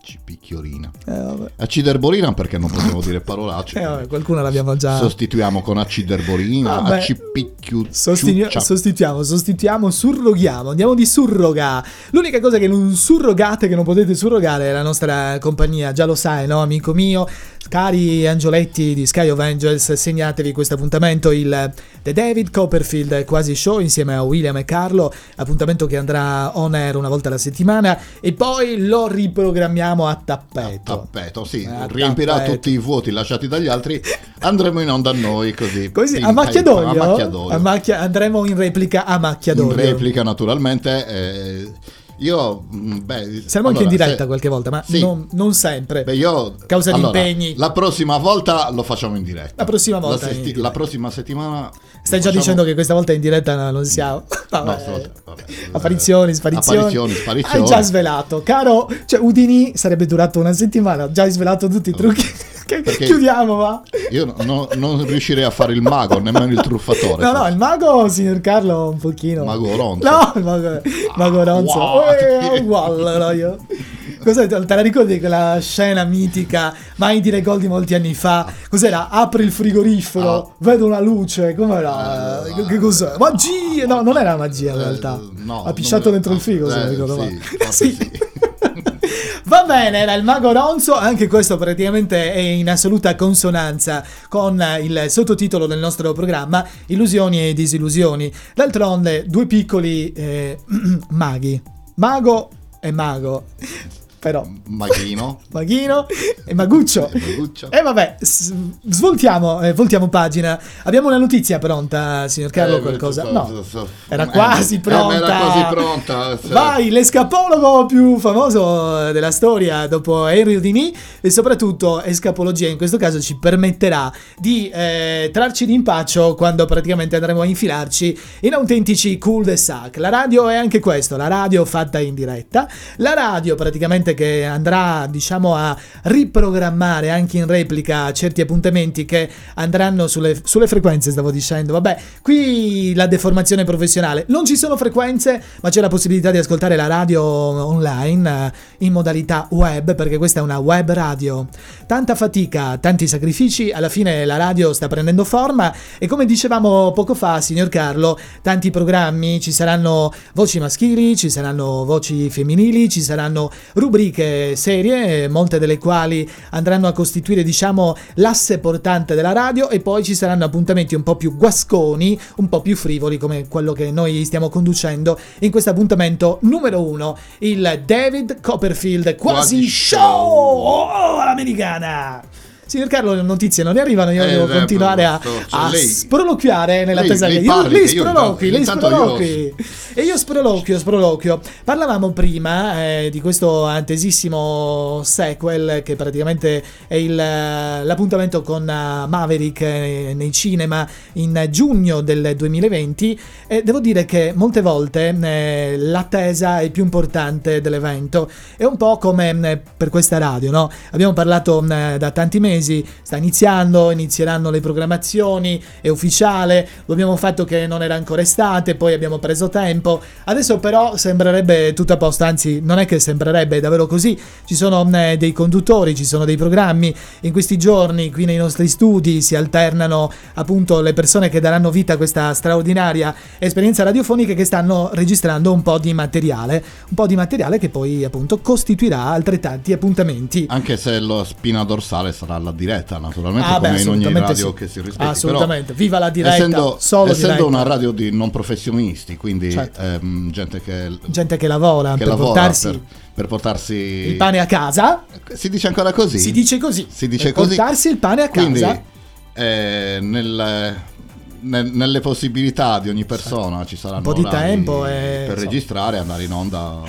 Ci picchiolina. Eh. Aciderbolina perché non possiamo dire parolacce. Eh, vabbè, qualcuno l'abbiamo già. Sostituiamo con aciderbolina, Vabbè. acipicchiu ciuccia. sostituiamo, sostituiamo, surroghiamo, andiamo di surroga. L'unica cosa che non surrogate, che non potete surrogare, è la nostra compagnia, già lo sai, no, amico mio? Cari angioletti di Sky of Angels, segnatevi questo appuntamento, il The David Copperfield Quasi Show insieme a William e Carlo, appuntamento che andrà on air una volta alla settimana e poi lo riprogrammiamo a tappeto. Tappeto, sì, A riempirà tappeto. tutti i vuoti lasciati dagli altri. Andremo in onda noi così. Così, a macchia d'olio? A macchia d'olio. A macchia- andremo in replica a macchia in d'olio. replica naturalmente. eh, io, mm, beh, Saremo anche in allora, diretta se- qualche volta, ma Sì. non, non sempre. Beh, io, Causa di allora, impegni. La prossima volta lo facciamo in diretta. La prossima volta La, sesti- la prossima settimana. Stai già facciamo- dicendo che questa volta in diretta non siamo. Vabbè. No, sto- vabbè. Apparizioni, sparizioni. Apparizioni, sparizioni. Hai già svelato. Caro, cioè Udini sarebbe durato una settimana. Già hai svelato tutti i trucchi. Perché- Chiudiamo, va. Io no- no- non riuscirei a fare il mago, nemmeno il truffatore. No, no, forse. il mago, signor Carlo, un pochino. Mago Ronzo. No, il mago, il mago Ronzo. what? Eh, uguale, no, io. Cos'è? Te la ricordi quella scena mitica, mai dire gol di molti anni fa? Cos'era? Apri il frigorifero, Ah. vedo una luce, com'era? Eh, Che- cos'è? Magia! No, non era magia in realtà. Eh, no, ha pisciato non- dentro il frigo, se eh, mi ricordo sì, male. forse Sì. sì. Va bene, era il mago Ronzo, anche questo praticamente è in assoluta consonanza con il sottotitolo del nostro programma, Illusioni e disillusioni. D'altronde, due piccoli eh, maghi, mago e mago, però Maghino. maghino e maguccio. E Maguccio. E vabbè, svoltiamo, eh, voltiamo pagina. Abbiamo una notizia pronta, signor Carlo, Eh, qualcosa? so- No. so- so- Era eh, quasi eh, pronta. Era quasi pronta. se- Vai, l'escapologo più famoso della storia dopo Henry Houdini e soprattutto escapologia in questo caso ci permetterà di eh, trarci d'impaccio quando praticamente andremo a infilarci in autentici cul-de-sac. La radio è anche questo, la radio fatta in diretta, la radio praticamente che andrà, diciamo, a riprogrammare anche in replica certi appuntamenti che andranno sulle, sulle frequenze, stavo dicendo. Vabbè, qui la deformazione professionale. Non ci sono frequenze, ma c'è la possibilità di ascoltare la radio online eh, in modalità web, perché questa è una web radio. Tanta fatica, tanti sacrifici, alla fine la radio sta prendendo forma e come dicevamo poco fa, signor Carlo, tanti programmi, ci saranno voci maschili, ci saranno voci femminili, ci saranno rubriche serie, molte delle quali andranno a costituire, diciamo, l'asse portante della radio e poi ci saranno appuntamenti un po' più guasconi, un po' più frivoli come quello che noi stiamo conducendo in questo appuntamento numero uno, il David Copperfield Quasi, Quasi Show Show. oh, all'americana. Signor Carlo, le notizie non ne arrivano, io Eh, devo eh, continuare a, cioè, a lei- sproloquiare nell'attesa lei che io, parli, lei io sproloqui, lei io- sproloqui. E io sproloquio, sproloquio. Parlavamo prima eh, di questo attesissimo sequel che praticamente è il, eh, l'appuntamento con eh, Maverick eh, nei cinema in giugno del 2020 e devo dire che molte volte eh, l'attesa è più importante dell'evento. È un po' come eh, per questa radio, no? Abbiamo parlato eh, da tanti mesi, sta iniziando, inizieranno le programmazioni, è ufficiale, lo abbiamo fatto che non era ancora estate, poi abbiamo preso tempo. Adesso però sembrerebbe tutto a posto, anzi non è che sembrerebbe, è davvero così. Ci sono eh, dei conduttori, ci sono dei programmi. In questi giorni qui nei nostri studi si alternano appunto le persone che daranno vita a questa straordinaria esperienza radiofonica che stanno registrando un po' di materiale, un po' di materiale che poi appunto costituirà altrettanti appuntamenti. Anche se la spina dorsale sarà alla diretta, naturalmente, Ah, beh, come in ogni radio sì. che si rispetti. Assolutamente, Però, viva la diretta, essendo, essendo diretta. una radio di non professionisti, quindi Certo. ehm, gente che, Gente che lavora che per lavora portarsi per, per portarsi il pane a casa. Si dice ancora così? Si dice così. Si dice per così. portarsi il pane a casa. Quindi, eh, nel- nel- nelle possibilità di ogni persona ci saranno Un po' di tempo e- per insomma. registrare e andare in onda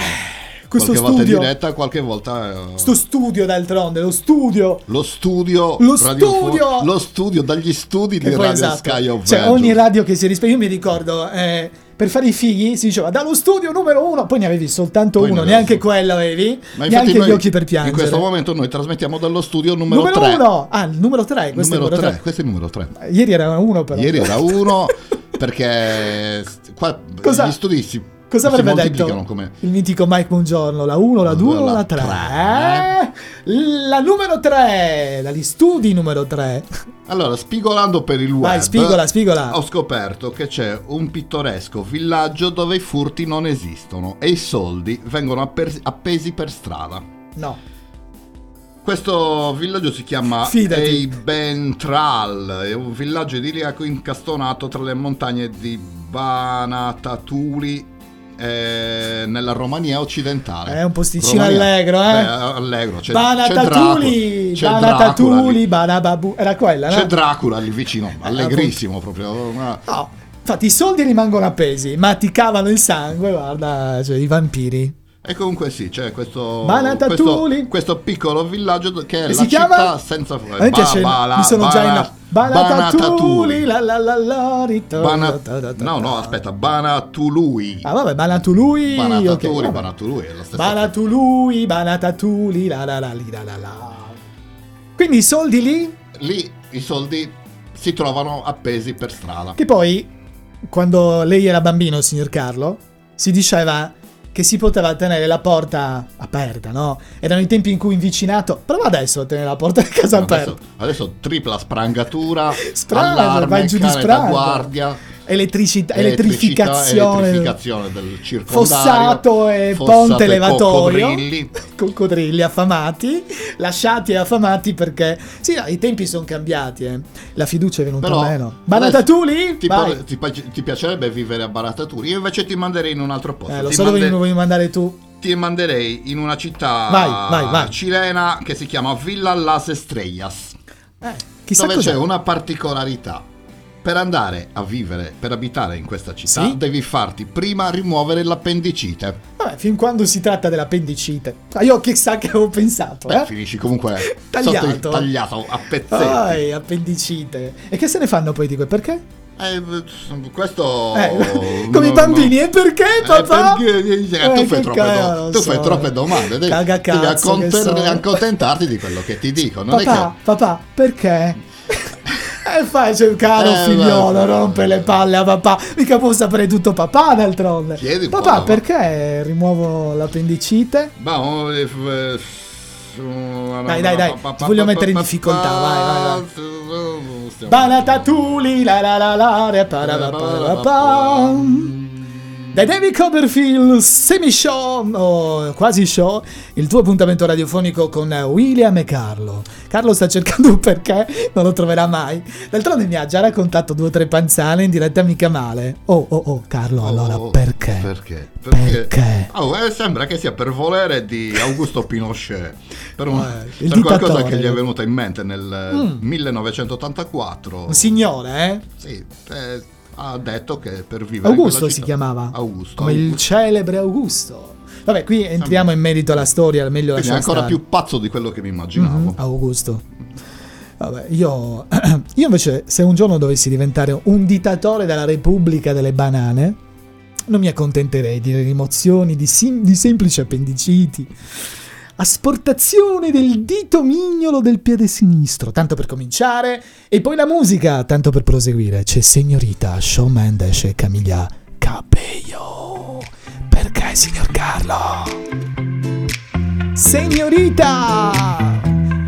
questo qualche volta in studio- diretta, qualche volta eh, Sto studio d'altronde, lo studio. lo studio Lo studio! lo studio dagli studi di Radio esatto. Sky of Cioè, Vengeance. ogni radio che si rispetta. Io mi ricordo, eh, per fare i figli si diceva dallo studio numero uno, poi ne avevi soltanto Poi ne uno, avevo neanche quello avevi, Ma neanche noi gli occhi per piangere. In questo momento noi trasmettiamo dallo studio numero, numero 3. uno! Ah, il numero 3, questo numero è il numero 3, questo è il numero 3. 3. Ieri era uno però. Ieri era uno perché qua Cosa- gli studi si Cosa avrebbe detto come il mitico Mike Buongiorno? La 1, la 2 o la 3? La numero 3, dagli studi numero 3. Allora, spigolando per il web, Vai, spigola, spigola. ho scoperto che c'è un pittoresco villaggio dove i furti non esistono e i soldi vengono apper- appesi per strada. No. Questo villaggio si chiama. Eibentral, è un villaggio idilliaco incastonato tra le montagne di Banatatuli eh, nella Romania occidentale. È un posticino Romania. allegro, eh? Beh, allegro, c'è, Banatatuli, c'è Dracula Banatatuli. Banababu. Era quella, no? C'è Dracula lì vicino, allegrissimo proprio. No, infatti i soldi rimangono appesi, ma ti cavano il sangue, guarda, cioè i vampiri. E comunque sì, c'è questo, questo, questo piccolo villaggio che è E la città senza A me piace, mi sono già in... Banatatuli, la la la la, ritorno. Bana- Ta ta ta No, no, aspetta, Banatului. Ah vabbè, Banatului, Banatatuli, ok, vabbè. Banatului è la stessa Banatului, Banatatuli, la la la la la la. Quindi i soldi lì, Lì i soldi si trovano appesi per strada. che poi, quando lei era bambino, signor Carlo, si diceva che si poteva tenere la porta aperta, no? Erano i tempi in cui in vicinato... Prova adesso a tenere la porta di casa aperta. Adesso, adesso tripla sprangatura, Spranga, allarme, vai giù di spranga. guardia, Elettricità, elettrificazione, elettrificazione del circondario, fossato e fossato ponte e levatoio, coccodrilli. coccodrilli affamati, lasciati e affamati perché sì, no, i tempi sono cambiati, eh. la fiducia è venuta Però meno. Banatatuli? Ti, Vai. ti, ti piacerebbe vivere a Barataturi? Io invece ti manderei in un altro posto. Eh, lo ti, so dove mande- mi vuoi mandare tu. ti manderei in una città Vai, vai, vai. cilena che si chiama Villa Las Estrellas. Eh, dove c'è una particolarità. Per andare a vivere, per abitare in questa città, Sì? devi farti prima rimuovere l'appendicite. Vabbè, fin quando si tratta dell'appendicite. Ah, io chissà che avevo pensato, Beh, eh? finisci comunque Tagliato. sotto il tagliato a pezzetti. Ai, appendicite. E che se ne fanno poi di quel perché? Eh, questo Eh, come i bambini, no. e perché Eh, papà? perché dice, Eh, tu, fai che troppe, do- tu fai so. troppe domande devi, Caga devi che so. accontentarti di quello che ti dico non Papà, papà, perché? E fai cercare un Eh, figliolo, vabbè. rompe le palle a papà. Mica può sapere tutto papà d'altronde. Chiedi papà, va. perché rimuovo l'appendicite? ma oh, eh, eh, su- Dai, dai, dai, ti voglio mettere in difficoltà, vai, vai, Stiamo- Banatatuli la la la la re para pa pa pa pa. Da David Copperfield, semi show, o quasi show, il tuo appuntamento radiofonico con William e Carlo. Carlo sta cercando un perché, non lo troverà mai. D'altronde mi ha già raccontato due o tre panzane in diretta mica male. Oh, oh, oh, Carlo, allora Oh, perché? Perché? Perché? Oh, eh, sembra che sia per volere di Augusto Pinochet. Per, un- Eh, per qualcosa che gli è venuto in mente nel Mm. 1984. Un signore, eh? Sì, eh, ha detto che per vivere Augusto si chiamava. Augusto. Come il Augusto. celebre Augusto. Vabbè, qui entriamo in merito alla storia, meglio Quindi è ancora stare. più pazzo di quello che mi immaginavo. Mhm, Augusto. Vabbè, io, io invece, se un giorno dovessi diventare un dittatore della Repubblica delle Banane, non mi accontenterei di rimozioni di, sim- di semplici appendiciti, asportazione del dito mignolo del piede sinistro, tanto per cominciare, e poi la musica, tanto per proseguire. C'è Signorita, Shawn Mendes e Camilla Cabello. Perché, signor Carlo? Signorita!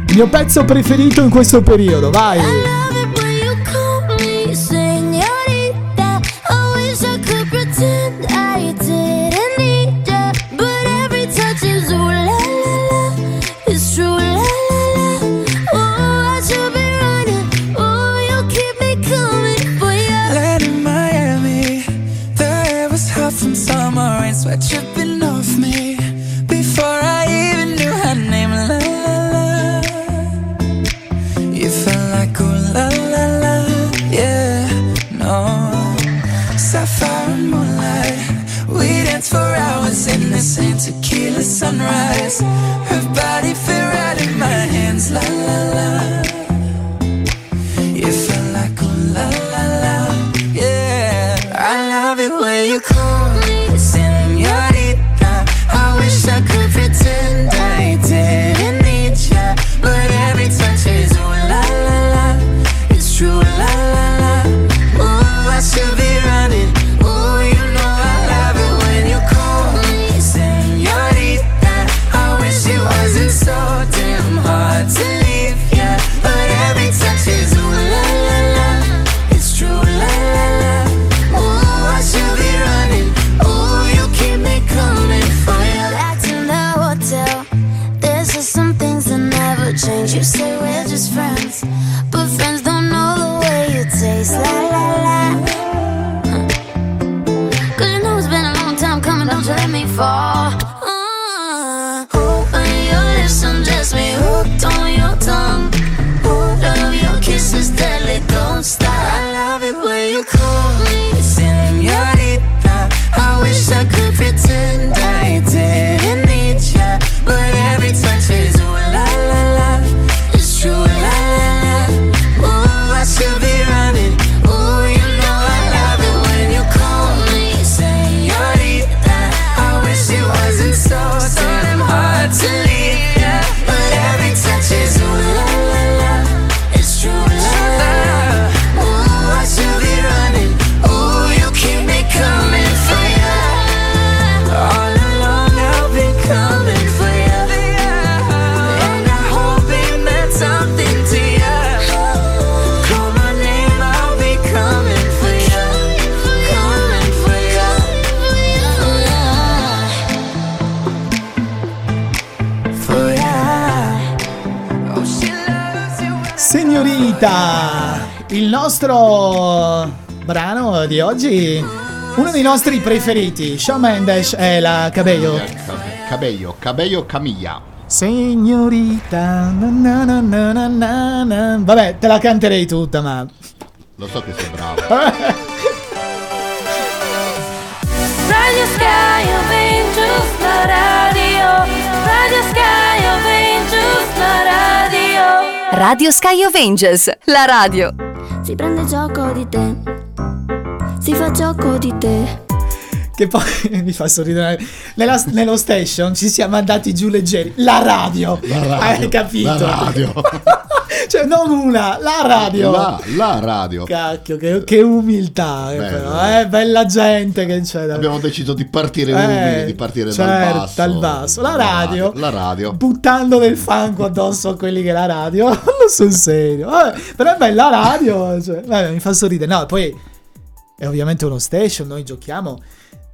Il mio pezzo preferito in questo periodo, vai! Oggi, uno dei nostri preferiti, Shawn Mendes e la Cabello. Cabello, Cabello Camilla. Signorita, na na na na na vabbè, te la canterei tutta, ma Lo so che sei bravo. Radio Sky Avengers, la radio. Radio Sky Avengers, la radio. Radio Sky of Angels, la radio. Si prende gioco di te Si fa gioco di te. Che poi mi fa sorridere. Nella- nello station ci siamo andati giù leggeri. La radio. La radio, Hai capito? la radio. cioè, non una, la radio. La, la radio. Cacchio, che, che umiltà. eh, Bello. però, eh, bella gente che c'è. da- Abbiamo deciso di partire Eh, umili, di partire certo, dal basso. dal basso. La radio. La radio. buttando del fango addosso a quelli che la radio non sul serio Vabbè, però è bella la radio cioè, vabbè, mi fa sorridere no poi è ovviamente uno station noi giochiamo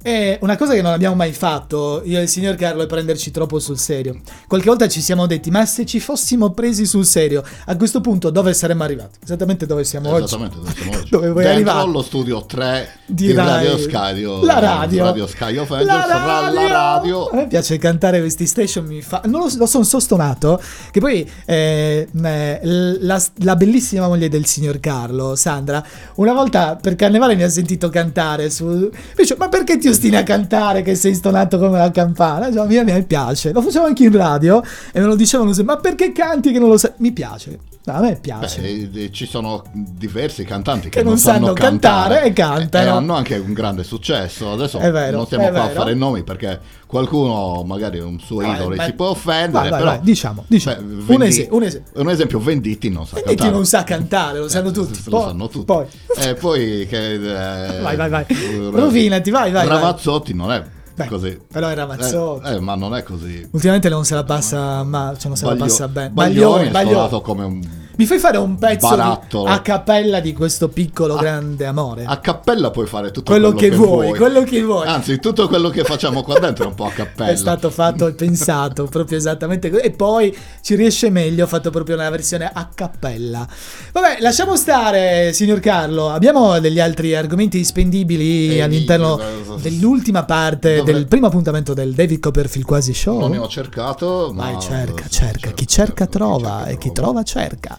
è una cosa che non abbiamo mai fatto io e il signor Carlo è prenderci troppo sul serio qualche volta ci siamo detti ma se ci fossimo presi sul serio a questo punto dove saremmo arrivati esattamente dove siamo oggi Esattamente dove siamo oggi. Dove vuoi Dentro arrivare? lo studio 3 Di di. Radio Sky. La radio. Radio Sky of Angels, ra- la radio. A me piace cantare questi station, mi fa... Non lo, lo sono sostonato, che poi eh, eh, la, la bellissima moglie del signor Carlo, Sandra, una volta per carnevale mi ha sentito cantare su... Mi dice, ma perché ti ostini a cantare che sei stonato come la campana? Cioè, a me, piace. Lo facevo anche in radio e me lo dicevano così, ma perché canti che non lo sai? Mi piace. A me piace. Beh, eh, ci sono diversi cantanti che, Che non sanno cantare e cantano. e hanno anche un grande successo. Adesso vero, non stiamo qua a fare nomi perché qualcuno, magari un suo Vai, idolo, vai. si può offendere. Vai, vai, però, vai, diciamo, diciamo. Beh, Un Vendi- ese- un ese- un esempio, Venditti non sa Venditti cantare. non sa cantare, lo sanno Eh, tutti. Lo Poi- sanno tutti. poi- E poi che... eh, Vai, vai, vai. eh, Rovinati, vai, vai, vai. Ramazzotti non è Beh, così. però è Ramazzotti. Eh, eh, ma non è così. Ultimamente non se la passa, ma cioè non se la Baglio- passa bene. Baglioni è Baglioni. come un Mi fai fare un pezzo Barattolo. a cappella di questo piccolo grande amore? A cappella puoi fare tutto Quello quello, che vuoi, quello che vuoi. Anzi, tutto quello che facciamo qua dentro è un po' a cappella. È stato fatto e pensato proprio esattamente così. E poi ci riesce meglio, ho fatto proprio una versione a cappella. Vabbè, lasciamo stare, signor Carlo. Abbiamo degli altri argomenti spendibili Eh, all'interno di- dell'ultima parte Dovre- del primo appuntamento del David Copperfield Quasi Show. Non ne ho cercato. ma- Vai, cerca, cerca. cerco, Chi cerca trova cerca, e chi trova cerca.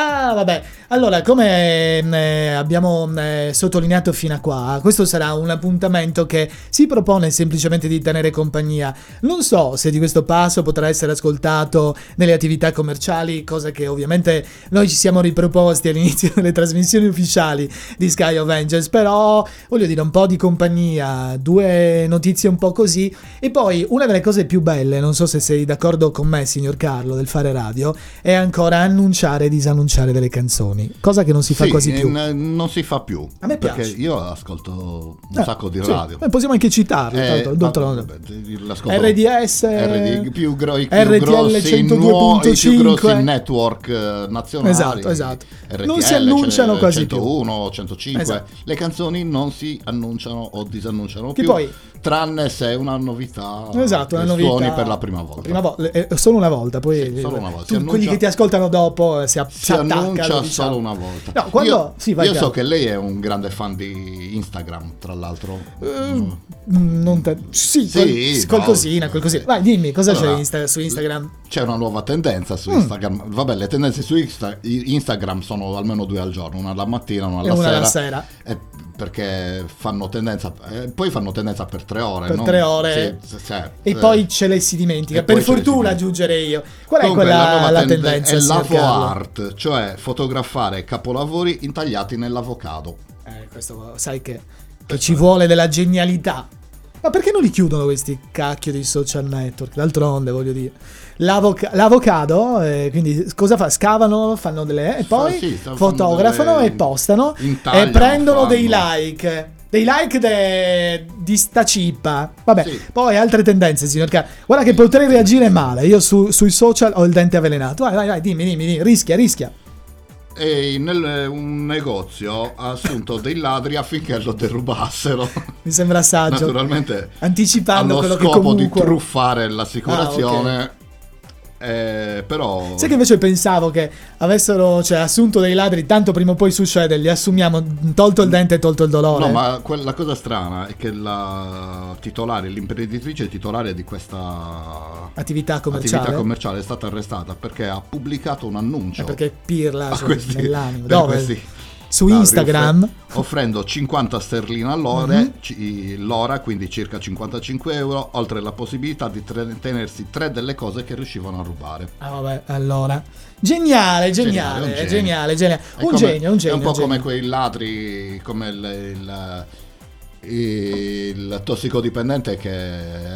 Ah, vabbè. Allora, come eh, abbiamo eh, sottolineato fino a qua, questo sarà un appuntamento che si propone semplicemente di tenere compagnia. Non so se di questo passo potrà essere ascoltato nelle attività commerciali, cosa che ovviamente noi ci siamo riproposti all'inizio delle trasmissioni ufficiali di Sky of Angels, però voglio dire un po' di compagnia, due notizie un po' così e poi una delle cose più belle, non so se sei d'accordo con me signor Carlo del fare radio, è ancora annunciare e disannunciare delle canzoni, cosa che non si fa Sì, quasi più. n- non si fa più. A me perché piace. io ascolto un Eh, sacco di sì. radio. Eh, possiamo anche citarlo, Eh, tanto, d'altronde. vabbè, RDS, RD, più gro- più RTL grossi, nuo- i più 102.5. grossi network eh, nazionali. Esatto, esatto. RTL, Non si annunciano quasi più. 101, 105. Esatto. Le canzoni non si annunciano o disannunciano Che più. poi- tranne se è una novità. Esatto, una novità. suoni per la prima volta. Prima vo- eh, solo una volta, poi Sì, solo una volta. tu- quelli che ti ascoltano dopo eh, si, app- si annuncia diciamo. solo una volta. No, quando- io sì, vai, io so che lei è un grande fan di Instagram, tra l'altro. Mm, Non te- sì, Sì, qual- no, qualcosina, qualcosina. Vai, dimmi, cosa Allora, c'è Insta- su Instagram? C'è una nuova tendenza su Mm. Instagram. Vabbè, le tendenze su Insta- Instagram sono almeno due al giorno, una alla mattina, una alla E una sera. alla sera. Eh, perché fanno tendenza, eh, poi fanno tendenza per tre ore. Per non- tre ore. sì, cioè, E eh, poi ce le si dimentica. e Per fortuna aggiungerei io. Qual è Comunque, quella la la tenden- tendenza? È l'avo Carlo? art, cioè fotografare capolavori intagliati nell'avocado. Eh, questo sai che, che ci vuole della genialità. Ma perché non li chiudono questi cacchio di social network? D'altronde, voglio dire. L'avoca- l'avocado, eh, quindi cosa fa? Scavano, fanno delle... e poi sì, fanno fotografano delle- e postano e prendono dei like. Dei like de- di sta cippa. Vabbè, Sì. poi altre tendenze, signor Carlo. Guarda che potrei reagire male. Io su- sui social ho il dente avvelenato. Vai, vai, vai, dimmi, dimmi, dimmi. Rischia, rischia. E nel, un negozio ha assunto dei ladri affinché lo derubassero. Mi sembra saggio. Naturalmente Anticipando allo quello che scopo comunque... di truffare l'assicurazione. Eh, però Sai che invece pensavo che avessero cioè, assunto dei ladri, tanto prima o poi succede, li assumiamo, tolto il dente e tolto il dolore. No, ma la cosa strana è che la titolare, l'imprenditrice titolare di questa Attività commerciale. attività commerciale è stata arrestata perché ha pubblicato un annuncio Eh, perché pirla cioè, questi- nell'animo. Dove? questi- su Instagram. offre- offrendo 50 sterline all'ora, Mhm. ci- l'ora, quindi circa 55 euro, oltre alla possibilità di tre- tenersi tre delle cose che riuscivano a rubare. Ah, vabbè, allora. Geniale, geniale, un genio. geniale, geniale. Un come- genio, un genio. È un po' un come quei ladri, come il, il- il tossicodipendente che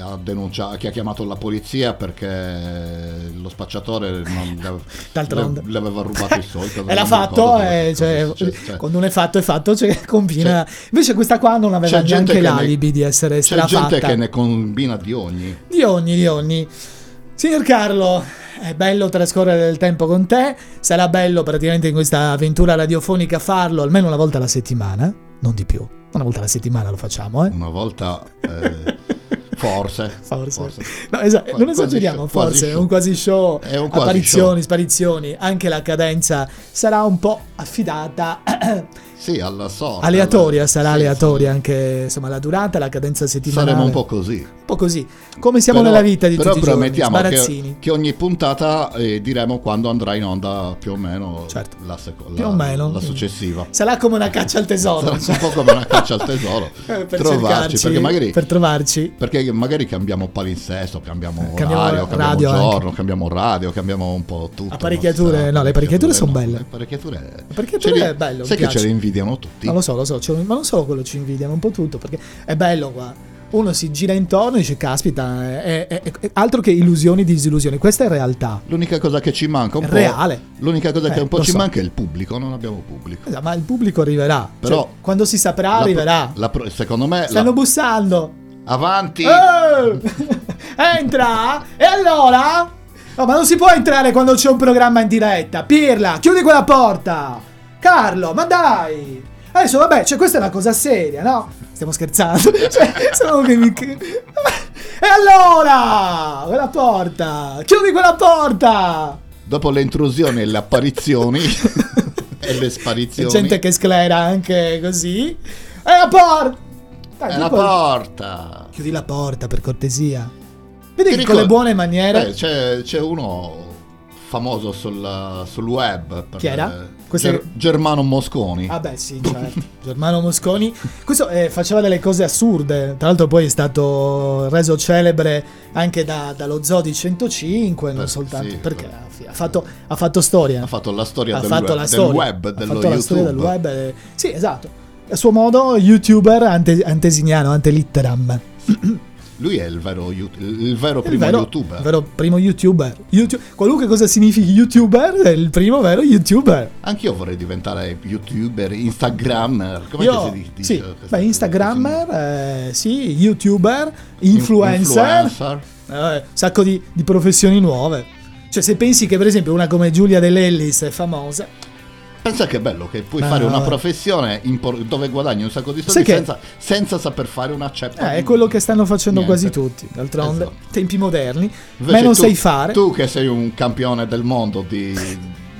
ha, denunciato, che ha chiamato la polizia perché lo spacciatore non D'altronde. le- aveva rubato i soldi. E l'ha fatto, eh, cioè, cioè. quando non è fatto è fatto, cioè, combina. Invece questa qua non aveva neanche che ne- l'alibi di essere C'è gente fatta. che ne combina di ogni. Di ogni, di ogni. Signor Carlo, è bello trascorrere del tempo con te. Sarà bello praticamente in questa avventura radiofonica farlo almeno una volta alla settimana, non di più. Una volta alla settimana lo facciamo, eh? Una volta, eh, forse, Forse. No, esa- non Quasi esageriamo, show, forse è un quasi show, È un quasi apparizioni, show. sparizioni, anche la cadenza sarà un po' affidata Sì, alla sorte. aleatoria, sarà sì, aleatoria anche insomma la durata, la cadenza sì. settimanale. Saremo un po' così. Un po' così, come siamo Però- nella vita di però tutti i giorni, promettiamo sbarazzini. che, che ogni puntata eh, diremo quando andrà in onda più o meno Certo. la, seco- Più la- o meno. la successiva. Sarà come una caccia al tesoro, Sarà un po' come una caccia al tesoro. eh, per trovarci, perché magari, per trovarci. perché magari cambiamo palinsesto, cambiamo Eh, cambiamo orario, cambiamo giorno, anche. cambiamo radio, cambiamo un po' tutto. Apparecchiature- no, le apparecchiature son no, belle. Le apparecchiature, Le apparecchiature è bello, Sai che ce piace. Invidiano tutti. Non lo so, lo so, un- ma non solo quello ci invidiano, un po' tutto, perché è bello qua. Uno si gira intorno e dice, caspita, è, è- è- altro che illusioni, disillusioni. Questa è realtà. L'unica cosa che ci manca un È po'. reale. L'unica cosa Eh, che un po' ci so. manca è il pubblico. Non abbiamo pubblico. Esatto, Ma il pubblico arriverà. Però- Cioè, quando si saprà, La arriverà. la pro- secondo me. Stanno la- bussando. avanti. Eh! Entra! E allora? No, ma non si può entrare quando c'è un programma in diretta. Pirla, chiudi quella porta. Carlo, ma dai. Adesso, vabbè, cioè, questa è una cosa seria, no? Stiamo scherzando. Cioè, sono che mi- E allora? Quella porta. Chiudi quella porta. Dopo le intrusioni e le apparizioni e le C'è sparizioni. gente che sclera anche così. E la porta. Dai, È la porta. Chiudi la porta, per cortesia. Vedi che con le buone maniere... Eh, c'è, c'è uno famoso sul, sul web. per- Chi era? Questo Ger- è- Germano Mosconi. Ah beh sì, certo. Germano Mosconi. Questo eh, faceva delle cose assurde. Tra l'altro poi è stato reso celebre anche da- dallo Zoo di 105, non Eh, soltanto sì, perché per- ha, ha fatto, ha fatto storia. Ha fatto la storia Ha del, fatto web, la del storia. web, ha dello fatto la storia del YouTube. web. eh, Sì, esatto. A suo modo, youtuber ante- antesignano, antelitteram. Lui è il vero, il vero Il primo vero, youtuber. il vero primo youtuber. YouTube- qualunque cosa significhi youtuber, è il primo vero youtuber. Anch'io vorrei diventare youtuber, instagrammer. Come Io, si dice? sì, beh, Instagrammer, eh, sì, youtuber, influencer, Influencer. eh, sacco di, di professioni nuove. Cioè, se pensi che per esempio una come Giulia Dell'Ellis è famosa, Pensa che bello che puoi Ma fare una professione impor- dove guadagni un sacco di soldi che- senza, senza saper fare una ceppa. eh, è quello che stanno facendo Niente. quasi tutti. D'altronde, Esatto. tempi moderni, Invece meno tu- sai fare. Tu che sei un campione del mondo di,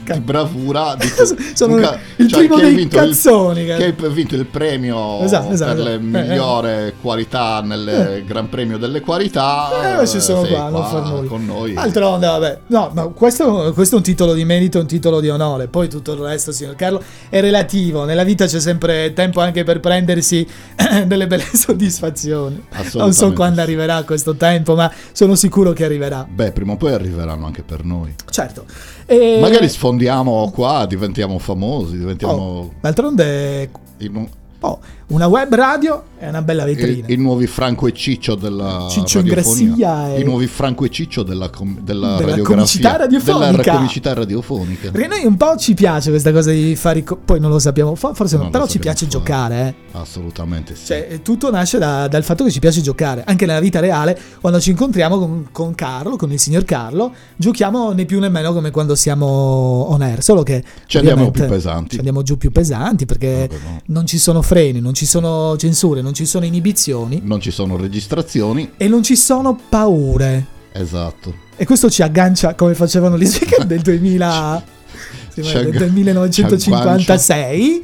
di bravura, di Sono un ca- il cioè, primo che dei vinto il- cazzoni, che hai vinto il premio Esatto, esatto, per le esatto. Eh, eh. migliori qualità nel Gran Premio delle qualità. Eh, ci sono sei qua, non nulla. con noi. D'altronde, vabbè, no, ma questo, questo è un titolo di merito, un titolo di onore. Poi tutto il resto, signor Carlo, è relativo. Nella vita c'è sempre tempo anche per prendersi delle belle soddisfazioni. Non so quando arriverà questo tempo, ma sono sicuro che arriverà. Beh, prima o poi arriveranno anche per noi. Certo. E- Magari sfondiamo qua, diventiamo famosi, diventiamo Oh, d'altronde, i, oh, una web radio è una bella i- vetrina. i nuovi Franco e Ciccio della Ciccio radiofonia. E- I nuovi Franco e Ciccio della, com- della, Della comicità radiofonica. Della comicità radiofonica. Perché noi un po' ci piace questa cosa di fare i co- poi non lo sappiamo, fo- forse no, Non lo però ci piace fare. giocare, eh. Assolutamente sì. Cioè, tutto nasce da- dal fatto che ci piace giocare. Anche nella vita reale, quando ci incontriamo con, con Carlo, con il signor Carlo, giochiamo né più né meno come quando siamo on air. Solo che Ci andiamo più pesanti. Ci andiamo giù più pesanti perché Vabbè, no. non ci sono freni, non ci sono censure, non ci sono inibizioni Non ci sono registrazioni. e non ci sono paure. Esatto. E questo ci aggancia come facevano gli speaker del 2000, sì, Ci del agga- del 1956.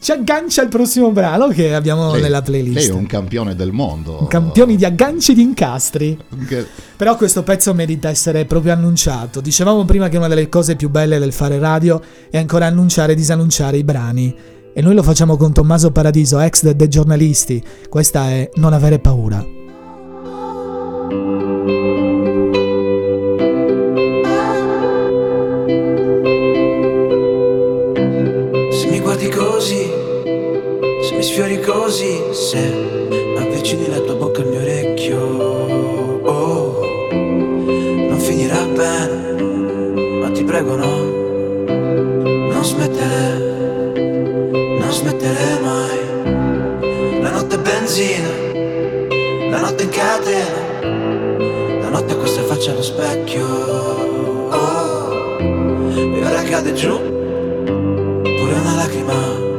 ci aggancia al prossimo brano che abbiamo Lei- nella playlist. Lei è un campione del mondo. Campioni di agganci di incastri. Che- Però questo pezzo merita essere proprio annunciato. Dicevamo prima che una delle cose più belle del fare radio è ancora annunciare e disannunciare i brani. E noi lo facciamo con Tommaso Paradiso, ex de- dei giornalisti. Questa è Non avere paura. Se mi guardi così, se mi sfiori così, se avvicini la tua bocca al mio orecchio, oh, non finirà bene, ma ti prego no, non smettere, smettere mai. La notte è benzina, la notte in catena, la notte questa faccia allo specchio, oh, e ora cade giù pure una lacrima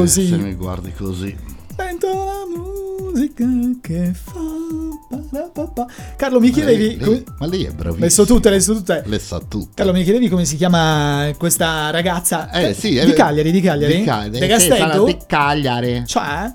così. Se mi guardi così. Sento la musica che fa. Carlo, mi chiedevi. Lei- lei- come- ma lei è bravissima. Le so tutte, le so tutte. Le sa tutte. Carlo, mi chiedevi come si chiama questa ragazza? Eh, sì, di eh, Cagliari, di Cagliari? Di Cagliari. De Sì, Castello? di Cagliari. Cioè,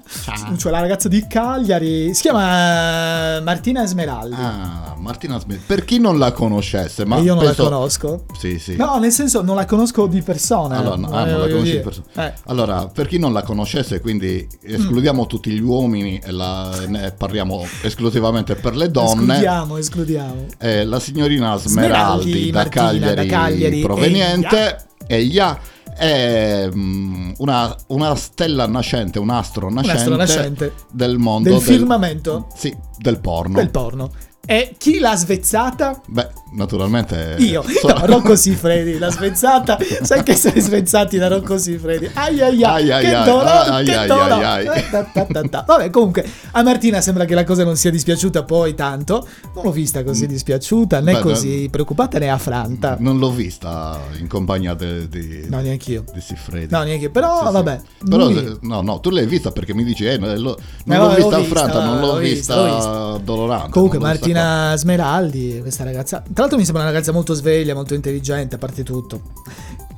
cioè la ragazza di Cagliari si chiama Martina Esmeraldi. Ah, Martina Smith. Per chi non la conoscesse, ma E io non penso- la conosco. Sì, sì. No, nel senso non la conosco di persona. Allora, no, eh, ah, non la conosci di persona. Eh. Allora, per chi non la conoscesse, quindi escludiamo tutti gli uomini e la- ne parliamo esclusivamente per le donne Escludiamo, escludiamo. è la signorina Smeraldi, Smeraldi da, Martina, Cagliari, da Cagliari, proveniente e Ya è mm, una, una stella nascente, un astro nascente, astro nascente del mondo Del firmamento sì, del porno. del porno. E chi l'ha svezzata? Beh, naturalmente Io, no, Rocco Siffredi, l'ha svezzata. Sai che sei svezzati da Rocco Siffredi. Ai ai ai, Ai, che ai, dolore, ai, che ai, dolore. ai, ai. Eh, ta. Vabbè, comunque, a Martina sembra che la cosa non sia dispiaciuta poi tanto. Non l'ho vista così dispiaciuta, né Beh, così preoccupata né affranta. non l'ho vista in compagnia di, No, neanch'io. di Siffredi. No, neanche. Però, Sì, sì. vabbè. Però, lui- eh, no, no, tu l'hai vista perché mi dici, eh, no, lo- non Eh, l'ho vista l'ho vista, affranta, non l'ho vista, vista, l'ho dolorante. Comunque non l'ho Martina Smeraldi, questa ragazza, tra l'altro mi sembra una ragazza molto sveglia, molto intelligente, a parte tutto.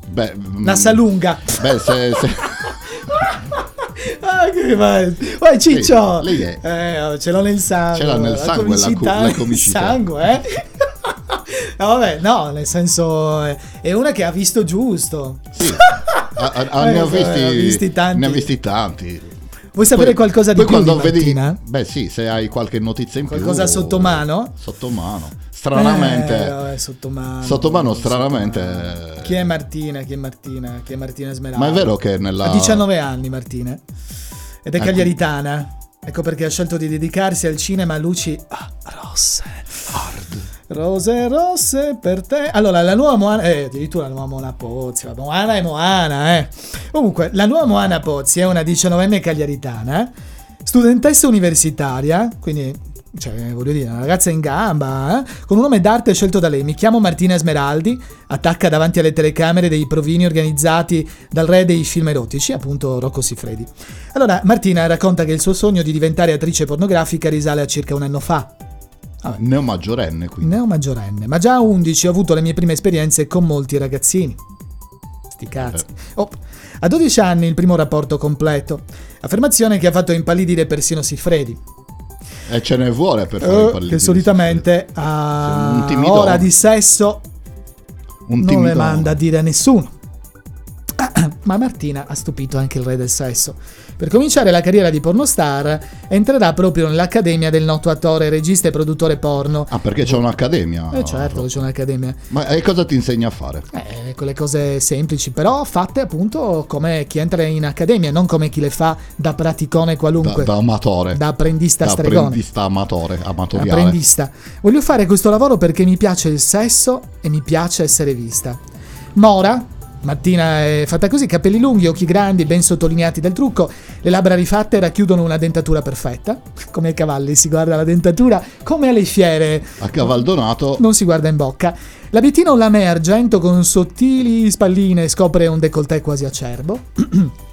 Beh, mm, Nassa lunga. Beh, se, se- Ah, che vai. Uè, Ciccio! Sì, lei è- Eh, ce l'ho nel sangue. Ce l'ha nel la sangue la comicità co- la comicità. sangue, eh? No, vabbè, no, nel senso eh, è una che ha visto giusto. sì, a- a- a- ne, ho Eh, visti, ha visti ne ho visti tanti. Vuoi sapere Poi- qualcosa di più di quando vedi, Martina? beh sì, se hai qualche notizia in Qualcosa più sotto mano? Sotto mano. Stranamente Eh, vabbè, sotto mano. sotto mano stranamente mano. Chi è Martina? Chi è Martina? Chi è Martina Smeralda? Ma è vero che nella Ha 19 anni Martina. Ed è Ecco. cagliaritana. Ecco perché ha scelto di dedicarsi al cinema a luci ah, rosse. Rose rosse per te. Allora, la nuova Moana. Eh, addirittura la nuova Moana Pozzi. vabbè, Moana è Moana, eh. Comunque, la nuova Moana Pozzi è una 19enne cagliaritana, studentessa universitaria, quindi. Cioè, voglio dire, una ragazza in gamba, eh, con un nome d'arte scelto da lei. Mi chiamo Martina Smeraldi, attacca davanti alle telecamere dei provini organizzati dal re dei film erotici, appunto Rocco Siffredi. Allora, Martina racconta che il suo sogno di diventare attrice pornografica risale a circa un anno fa. Neo maggiorenne quindi. Neo maggiorenne, ma già a 11 ho avuto le mie prime esperienze con molti ragazzini. Sti cazzi. Oh, a 12 anni il primo rapporto completo. Affermazione che ha fatto impallidire persino Siffredi. E ce ne vuole per fare eh, impallidire. che solitamente Sì, a ora di sesso Un non le manda a dire a nessuno. Ma Martina ha stupito anche il re del sesso. Per cominciare la carriera di pornostar entrerà proprio nell'accademia del noto attore, regista e produttore porno. Ah, perché c'è un'accademia. Eh certo, c'è un'accademia. Ma e cosa ti insegna a fare? Eh, quelle cose semplici, però fatte appunto come chi entra in accademia, non come chi le fa da praticone Da, qualunque, da amatore. da apprendista da stregone. apprendista amatore, amatoriale. Apprendista. Voglio fare questo lavoro perché mi piace il sesso e mi piace essere vista. Mora, mattina è fatta così, capelli lunghi, occhi grandi, ben sottolineati dal trucco, le labbra rifatte racchiudono una dentatura perfetta. Come ai cavalli si guarda la dentatura, come alle fiere A cavaldonato. non si guarda in bocca. L'abitino lamè argento con sottili spalline scopre un décolleté quasi acerbo.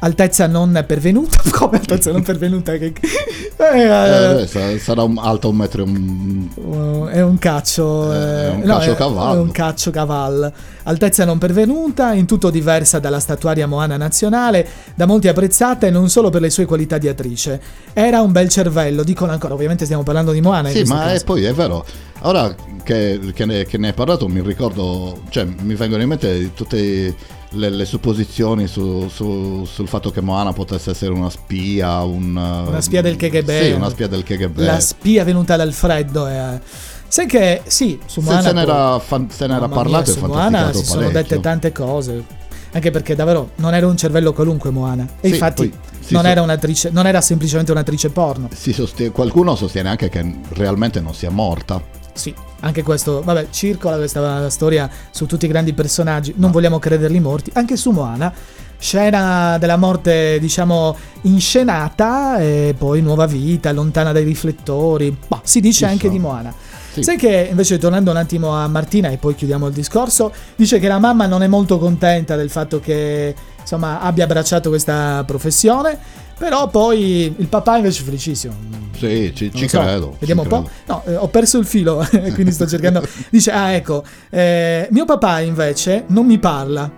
altezza non pervenuta. Come altezza non pervenuta? Che... Eh, Eh, eh, sa- sarà un- alta un metro e un... Uh, è un caccio, Eh, eh, è un no, caciocavallo. È un caccio cavallo. Altezza non pervenuta, in tutto diversa dalla statuaria Moana nazionale, da molti apprezzata e non solo per le sue qualità di attrice. Era un bel cervello, dicono ancora, ovviamente stiamo parlando di Moana. Sì, ma è, poi è vero. Ora che, che ne, che ne hai parlato mi ricordo, cioè mi vengono in mente tutte le, le supposizioni su- su- sul fatto che Moana potesse essere una spia, un, Una spia del KGB. Sì, una spia del KGB. La spia venuta dal freddo. eh. Sai che sì, su Se, Moana. se poi- n'era, fan- se n'era parlato mia, e su Moana si sono dette tante cose. Anche perché davvero non era un cervello qualunque Moana. E Sì, infatti poi non, era non era semplicemente un'attrice porno. Sostiene- qualcuno sostiene anche che realmente non sia morta. Sì, anche questo, vabbè, circola questa storia su tutti i grandi personaggi, non vogliamo crederli morti, anche su Moana, scena della morte, diciamo, inscenata e poi nuova vita, lontana dai riflettori, ma si dice Chissà. anche di Moana. Sì. Sai che invece tornando un attimo a Martina e poi chiudiamo il discorso, dice che la mamma non è molto contenta del fatto che insomma abbia abbracciato questa professione, però poi il papà invece è felicissimo. Sì, ci, ci so, credo. ci Vediamo un po'. credo. No, eh, ho perso il filo, quindi sto cercando. Dice: Ah, ecco, eh, mio papà invece non mi parla.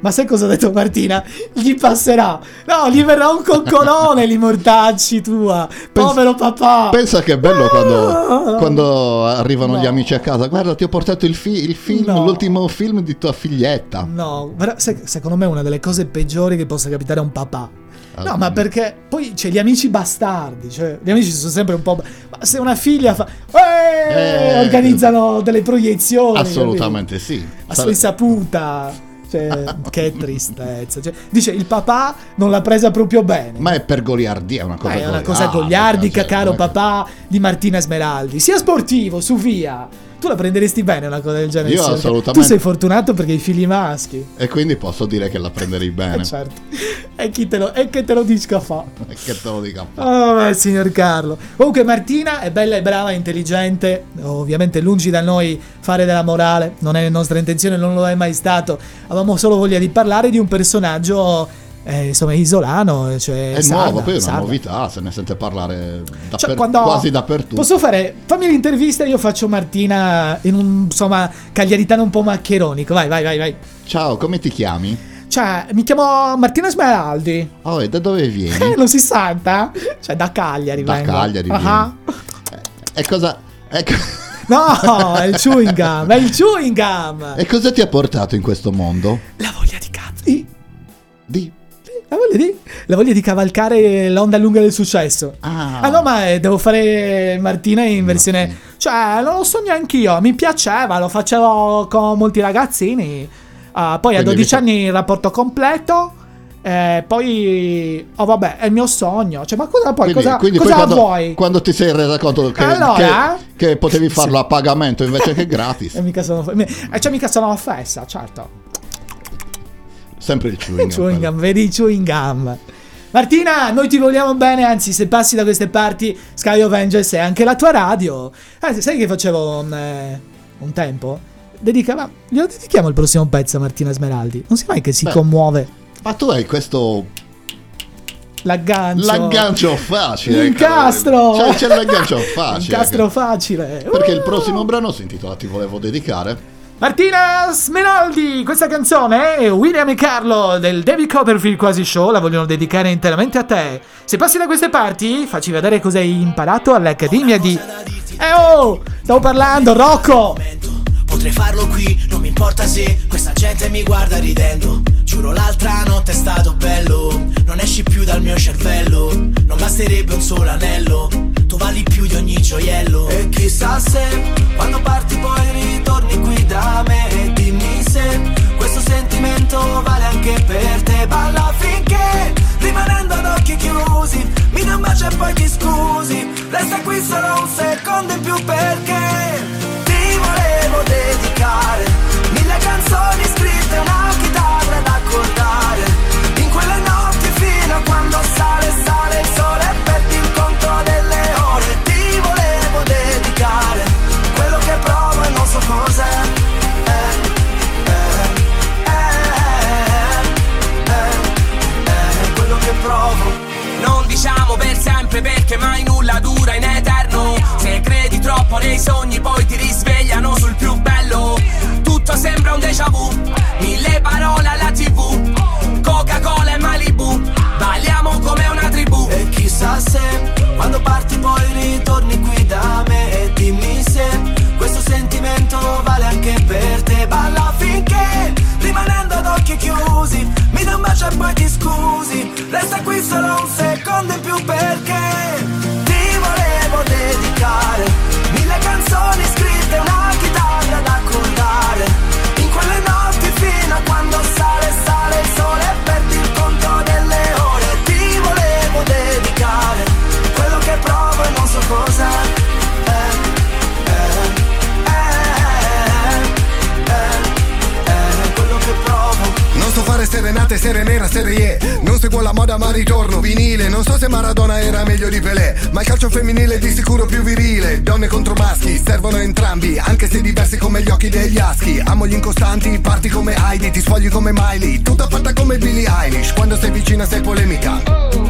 Ma sai cosa ha detto Martina? Gli passerà. No, gli verrà un coccolone, li mortacci tua. Povero papà. Pensa che è bello quando, Ah. quando arrivano gli No. amici a casa. Guarda, ti ho portato il, fi- il film, No. l'ultimo film di tua figlietta. No, secondo me è una delle cose peggiori che possa capitare a un papà. No, ma perché poi c'è gli amici bastardi, cioè gli amici sono sempre un po'... Ma se una figlia fa... Eh, Eh, organizzano delle proiezioni. Assolutamente sì. capito? A Sare- sua insaputa. Cioè, che tristezza. Cioè, dice il papà non l'ha presa proprio bene. Ma è per goliardia, è una cosa Ma è una cosa goliardica, cioè, caro papà di Martina Smeraldi. Sia sportivo, su via. Tu la prenderesti bene una cosa del genere? Io assolutamente. Tu sei fortunato perché hai figli maschi. E quindi posso dire che la prenderei bene. Eh, certo. E chi te lo, e che te lo dica fa. E che te lo dica. Oh, beh, signor Carlo. Comunque Martina è bella e brava, intelligente, ovviamente lungi da noi fare della morale, non è nostra intenzione, non lo è mai stato. Avevamo solo voglia di parlare di un personaggio eh, insomma isolano, cioè È sarda, nuovo, poi è una sarda. novità, se ne sente parlare dapper- Cioè, quando- quasi dappertutto. Posso fare? Fammi l'intervista, io faccio Martina in un insomma cagliaritano un po' maccheronico. Vai, vai, vai, vai. Ciao, come ti chiami? Cioè, mi chiamo Martina Smeraldi. Oh, e da dove vieni? Eh, non si santa? Cioè, da Cagliari Da vengo. Cagliari Ah. E cosa... E, co- No, è il chewing gum, è il chewing gum. e cosa ti ha portato in questo mondo? La voglia di cazzo. Di- Di... La voglia di, la voglia di cavalcare l'onda lunga del successo. Ah, no, ma eh, devo fare Martina in versione. Cioè, non lo so neanche io. Mi piaceva, lo facevo con molti ragazzini. Ah, poi a Quindi 12 vi- anni il rapporto completo. eh, poi. Oh, vabbè, è il mio sogno. Cioè, ma cosa poi? Quindi, cosa quindi cosa poi quando, vuoi? quando ti sei resa conto che, Allora? che- che potevi farlo a pagamento invece che gratis, E mica sono. eh, cioè, mica sono offesa, certo. Sempre il chewing. Il chewing gum, vedi il chewing gum. Martina, noi ti vogliamo bene, anzi, se passi da queste parti, Sky Avengers è anche la tua radio. Eh, sai che facevo un, eh, un tempo? Dedicava, glielo dedichiamo il prossimo pezzo a Martina Smeraldi. Non si mai che si Beh. commuove. Ma tu hai questo L'aggancio. l'aggancio facile. L'incastro. Cioè, c'è l'aggancio facile. Incastro facile. Perché il Uh. prossimo brano si intitola Ti volevo dedicare. Martina Smeraldi, questa canzone è William e Carlo del David Copperfield Quasi Show, la vogliono dedicare interamente a te. Se passi da queste parti, facci vedere cosa hai imparato all'Accademia di... Eh oh, stavo parlando, Rocco! Potrei farlo qui, non mi importa se questa gente mi guarda ridendo. Giuro l'altra notte è stato bello, non esci più dal mio cervello. Non basterebbe un solo anello, tu vali più di ogni gioiello. E chissà se quando parti poi ritorni qui da me e dimmi se questo sentimento vale anche per te. Balla finché rimanendo ad occhi chiusi, mi dai un bacio e poi ti scusi. Resta qui solo un secondo in più perché dedicare mille canzoni scritte, una chitarra da accordare. In quelle notti fino a quando sale, sale il sole e perdi il conto delle ore. Ti volevo dedicare quello che provo e non so cos'è. Eh, eh, eh, eh, provo. Non diciamo per sempre perché mai nulla dura in eterno Se credi troppo nei sogni poi ti déjà vu. Mille parole alla tv Coca-Cola e Malibu. Balliamo come una tribù. E chissà se quando parti poi ritorni qui da me. E dimmi se questo sentimento vale anche per te. Balla finché rimanendo ad occhi chiusi, mi dai un bacio e poi ti scusi. Resta qui solo un secondo in più perché fare serenate, serie nera, serie Non seguo la moda ma ritorno vinile. Non so se Maradona era meglio di Pelé Ma il calcio femminile è di sicuro più virile. Donne contro maschi, servono entrambi Anche se diversi come gli occhi degli aschi. Amo gli incostanti, parti come Heidi Ti sfogli come Miley, tutta fatta come Billie Eilish. Quando sei vicina sei polemica.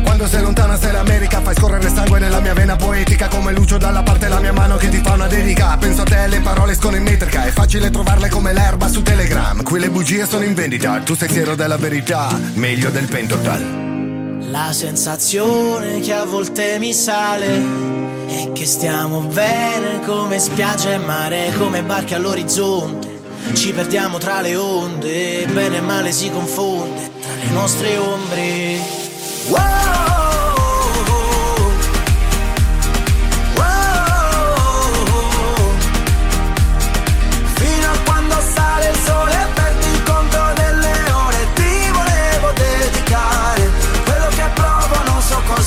Quando sei lontana sei l'America Fai scorrere sangue nella mia vena poetica. Come Lucio dalla parte la mia mano che ti fa una dedica. Penso a te, le parole escono in metrica È facile trovarle come l'erba su Telegram. Qui le bugie sono in vendita Tu sei fiero della verità Meglio del pentotal La sensazione che a volte mi sale è che stiamo bene come spiaggia e mare, come barche all'orizzonte. Ci perdiamo tra le onde, bene e male si confonde tra le nostre ombre. Wow,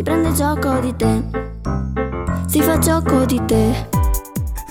Si prende gioco di te. Si fa gioco di te.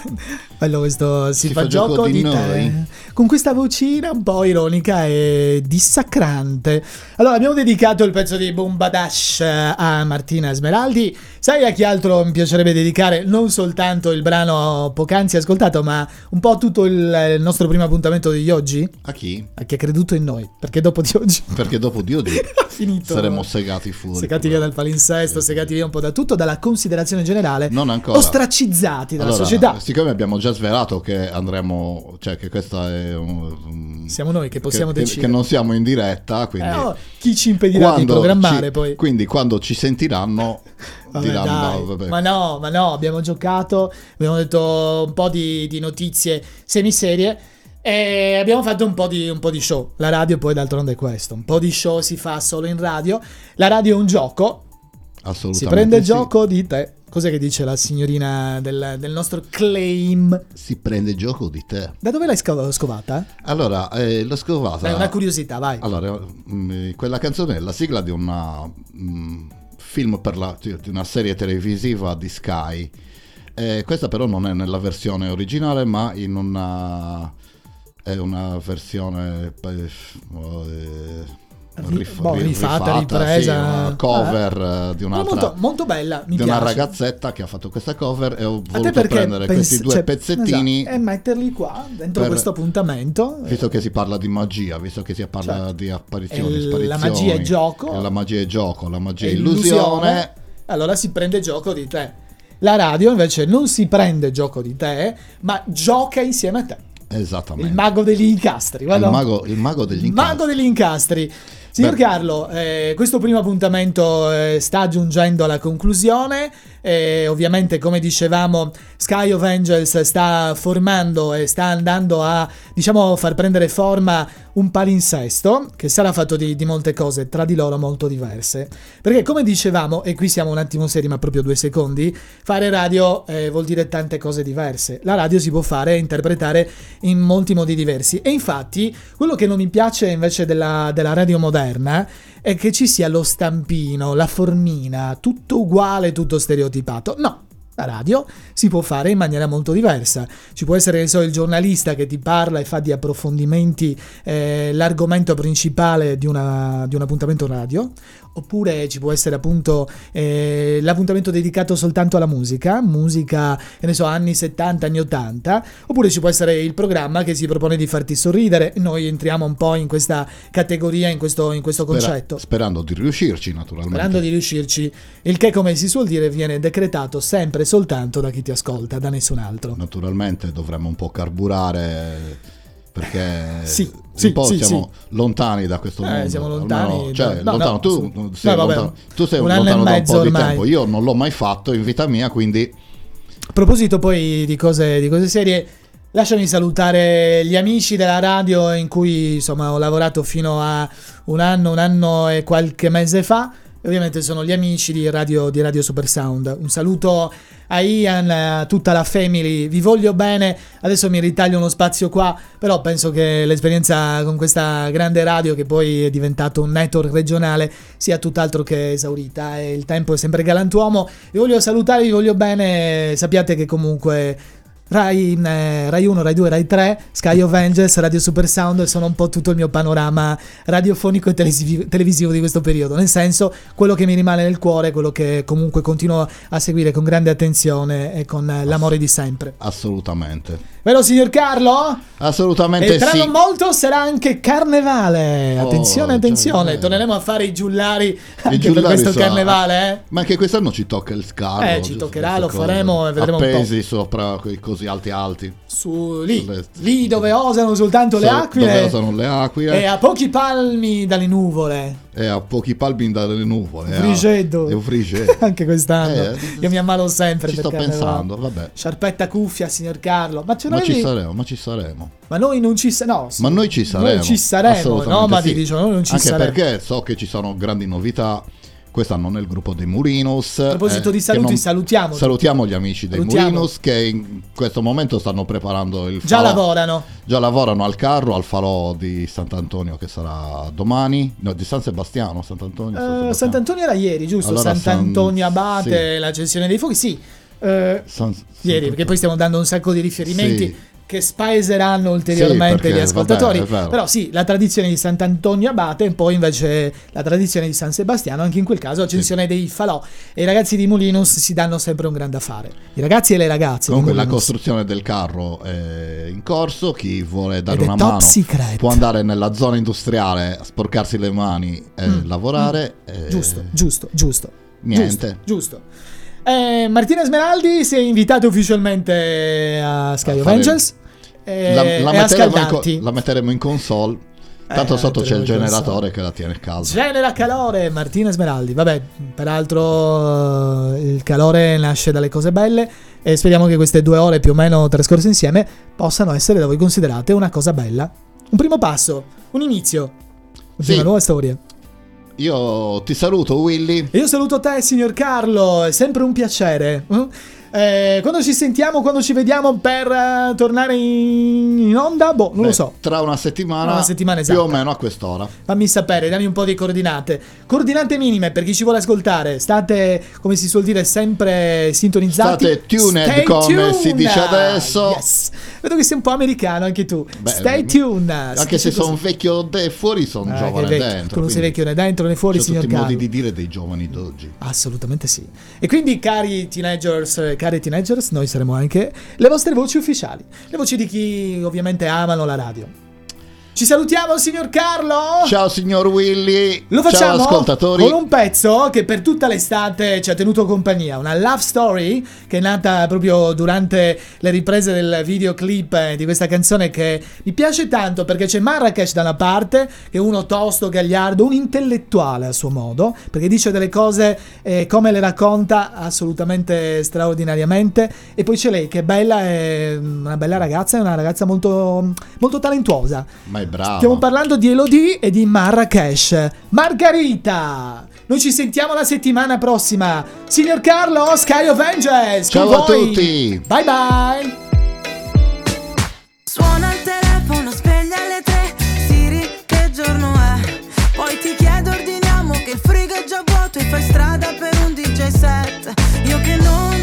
Bello questo si, Si fa, fa gioco, gioco di, di te. noi. Con questa vocina un po' ironica e dissacrante. Allora, abbiamo dedicato il pezzo di Bombadash a Martina Smeraldi. Sai a chi altro mi piacerebbe dedicare non soltanto il brano poc'anzi ascoltato, ma un po' tutto il, nostro primo appuntamento di oggi? A chi? A chi ha creduto in noi. Perché dopo di oggi Perché dopo di oggi finito. saremo segati fuori. segati via dal palinsesto, segati via un po' da tutto, dalla considerazione generale. Non ancora. Ostracizzati dalla Allora, società. Siccome abbiamo già svelato che andremo, cioè che questa è un, Siamo noi che possiamo che, decidere. che non siamo in diretta, quindi Eh, oh, chi ci impedirà di programmare ci- poi? Quindi quando ci sentiranno Vabbè, diranno vabbè. Ma no, ma no, abbiamo giocato, abbiamo detto un po' di, di notizie semiserie e abbiamo fatto un po, di, un po' di show. La radio poi d'altronde è questo, un po' di show si fa solo in radio. La radio è un gioco, Assolutamente si prende sì. gioco di te. Cos'è che dice la signorina del, del nostro claim? Si prende gioco di te. Da dove l'hai sco- scovata? Allora, eh, l'ho scovata. È una curiosità, vai. Allora, mm, quella canzone è la sigla di una mm, film per la, di una serie televisiva di Sky. Eh, questa però non è nella versione originale, ma in una è una versione eh, rif- boh, ri- rifatta, sì, ripresa. una cover eh, di un'altra molto, molto bella, mi di piace. una ragazzetta che ha fatto questa cover e ho voluto prendere pens- questi due cioè, pezzettini esatto, e metterli qua dentro per- questo appuntamento. Visto che si parla di magia, visto che si parla Certo. di apparizioni, E sparizioni, la magia è gioco. la magia è gioco, la magia è e illusione. allora si prende gioco di te. La radio invece non si prende gioco di te, ma gioca insieme a te. Esattamente. Il mago degli incastri. Il guarda. mago, il mago degli Il incastri. mago degli incastri. Signor Beh. Carlo, eh, questo primo appuntamento eh, sta giungendo alla conclusione. eh, ovviamente, come dicevamo, Sky of Angels sta formando e sta andando a, diciamo, far prendere forma un palinsesto che sarà fatto di, di molte cose, tra di loro molto diverse. Perché, come dicevamo, e qui siamo un attimo seri, ma proprio due secondi, fare radio eh, vuol dire tante cose diverse. La radio si può fare e interpretare in molti modi diversi. E infatti, quello che non mi piace invece della, della radio moderna è che ci sia lo stampino, la formina, tutto uguale, tutto stereotipato. No. La radio si può fare in maniera molto diversa. Ci può essere, so, il giornalista che ti parla e fa di approfondimenti eh, l'argomento principale di, una- di un appuntamento radio, oppure ci può essere appunto eh, l'appuntamento dedicato soltanto alla musica, musica, che ne so, anni 70, anni 80, oppure ci può essere il programma che si propone di farti sorridere. Noi entriamo un po' in questa categoria, in questo, in questo concetto. sperando di riuscirci, naturalmente. Sperando di riuscirci, il che come si suol dire viene decretato sempre e soltanto da chi ti ascolta, da nessun altro. Naturalmente dovremmo un po' carburare perché Sì, sì, sì, siamo lontani da questo Eh, mondo. siamo lontani Almeno, cioè, no, lontano, no, tu, su- sei no, vabbè, lontano, tu sei un lontano da un po' di ormai. tempo. Io non l'ho mai fatto in vita mia, quindi A proposito poi di cose, di cose serie, lasciami salutare gli amici della radio in cui insomma ho lavorato fino a un anno, un anno e qualche mese fa. Ovviamente sono gli amici di Radio, di Radio Super Sound. Un saluto a Ian, a tutta la family, vi voglio bene. Adesso mi ritaglio uno spazio qua, però penso che l'esperienza con questa grande radio, che poi è diventato un network regionale, sia tutt'altro che esaurita. E il tempo è sempre galantuomo. Vi voglio salutare, vi voglio bene. Sappiate che comunque Rai, eh, Rai 1, Rai 2, Rai 3, Sky of Angels, Radio Super Sound sono un po' tutto il mio panorama radiofonico e televisivo, televisivo di questo periodo. Nel senso, quello che mi rimane nel cuore, quello che comunque continuo a seguire con grande attenzione e con eh, l'amore di sempre. assolutamente. Vero signor Carlo? Assolutamente E tra sì. non molto sarà anche carnevale. Oh, Attenzione, attenzione. cioè, Torneremo a fare i giullari I anche per giullari questo sono- carnevale, eh? Ma anche quest'anno ci tocca il scarro. Eh, ci toccherà, lo faremo e vedremo un po'. Appesi sopra quei così alti alti. Su lì, Sulle- lì dove osano soltanto le So- aquile. Dove sono le aquile. E a pochi palmi dalle nuvole. È a pochi palmi dalle nuvole. eh. Frigedo. È un frigedo. Anche quest'anno. Eh, Io mi ammalo sempre Ci sto pensando, vabbè. Sciarpetta cuffia, signor Carlo. Ma, ce Ma ci saremo, ma ci saremo. ma noi non ci saremo. No, sì. Ma noi ci saremo. Noi ci saremo. No, ma sì. ti dico, noi non ci Anche saremo. perché so che ci sono grandi novità. Quest'anno nel gruppo dei Murinos. A proposito eh, di saluti, non- salutiamo. Salutiamo gli amici dei Salutiamo. Murinos che in questo momento stanno preparando il Già falò. lavorano. Già lavorano al carro, al falò di Sant'Antonio che sarà domani. No, di San Sebastiano. Sant'Antonio. San Eh, Sebastiano. Sant'Antonio era ieri, giusto? Allora, Sant'Antonio San- Abate, l'accensione dei fuochi, sì. Eh, San- ieri, perché poi stiamo dando un sacco di riferimenti Sì. Che spaeseranno ulteriormente Sì, gli ascoltatori. vabbè. Però sì, la tradizione di Sant'Antonio Abate e poi invece la tradizione di San Sebastiano, anche in quel caso accensione dei falò. E i ragazzi di Mulinus si danno sempre un grande affare. I ragazzi e le ragazze. Comunque la costruzione del carro è in corso, chi vuole dare Ed una mano secret. può andare nella zona industriale, sporcarsi le mani e Mm, lavorare. e- Giusto, giusto, giusto. Niente. Giusto. giusto. Eh, Martina Smeraldi si è invitato ufficialmente a Sky A of Angels e, La, la metteremo in la metteremo in console. Tanto Eh, sotto c'è il generatore che la tiene calda. Genera calore, Martina Smeraldi. Vabbè, peraltro eh, il calore nasce dalle cose belle e speriamo che queste due ore più o meno trascorse insieme possano essere da voi considerate una cosa bella. Un primo passo, un inizio di Sì. una nuova storia. Io ti saluto, Willy. Io saluto te, signor Carlo, è sempre un piacere. Eh, quando ci sentiamo, quando ci vediamo per eh, tornare in, in onda, boh, non Beh, lo so. Tra una settimana, una settimana più o esatta. meno a quest'ora. Fammi sapere, dammi un po' di coordinate. Coordinate minime per chi ci vuole ascoltare. State, come si suol dire, sempre sintonizzati. State tuned, Stay come si tuned. dice adesso. Yes. Vedo che sei un po' americano anche tu. Beh, Stay tuned. Anche se sono vecchio de fuori, sono Ah, giovane vecchio. dentro. Non sei vecchio né dentro né fuori, signor tutti i modi Carlo. di dire dei giovani d'oggi. Assolutamente sì. E quindi, cari teenagers, eh, cari teenagers, noi saremo anche le vostre voci ufficiali. Le voci di chi ovviamente amano la radio. Ci salutiamo, signor Carlo! Ciao signor Willy. Lo facciamo Ciao ascoltatori. con un pezzo che per tutta l'estate ci ha tenuto compagnia, una love story che è nata proprio durante le riprese del videoclip eh, di questa canzone che mi piace tanto perché c'è Marrakesh da una parte, che è uno tosto, gagliardo, un intellettuale a suo modo, perché dice delle cose eh, come le racconta assolutamente straordinariamente, e poi c'è lei che è bella, è una bella ragazza, è una ragazza molto, molto talentuosa. Ma è bravo. Stiamo parlando di Elodie e di Marrakesh. Margarita! Noi ci sentiamo la settimana prossima. Signor Carlo, Sky of Angels. Ciao a voi. tutti. Bye bye. Suona il telefono, sveglia alle tre Siri, che giorno è? Poi ti chiedo, ordiniamo che il frigo è già vuoto E fai strada per un DJ set Io che non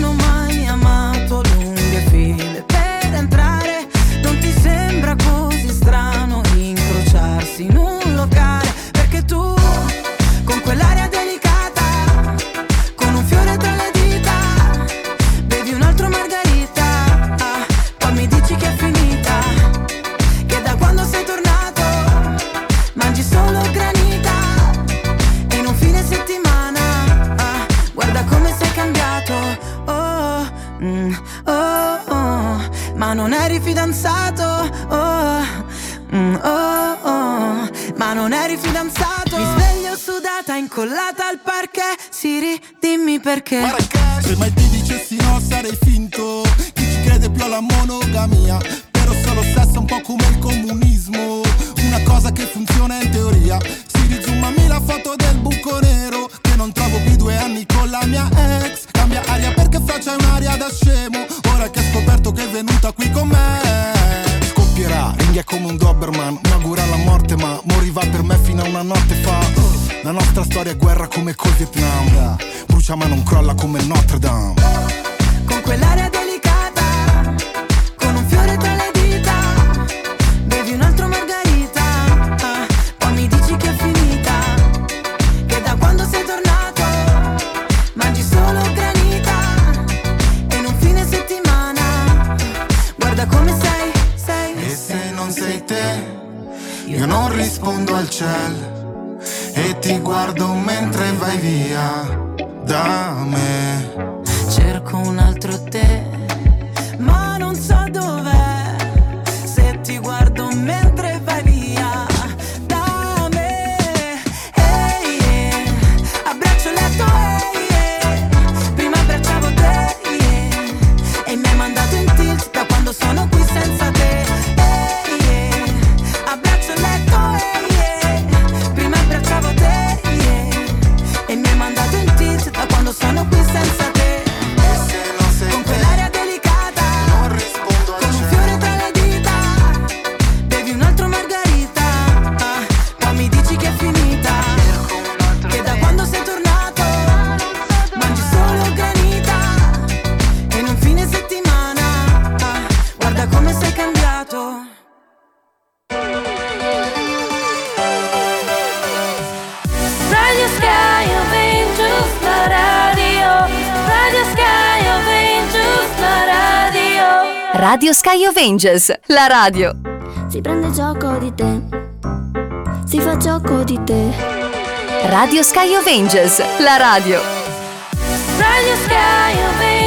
Avengers, la radio. Si prende gioco di te. Si fa gioco di te. Radio Sky Avengers, la radio. Radio Sky Avengers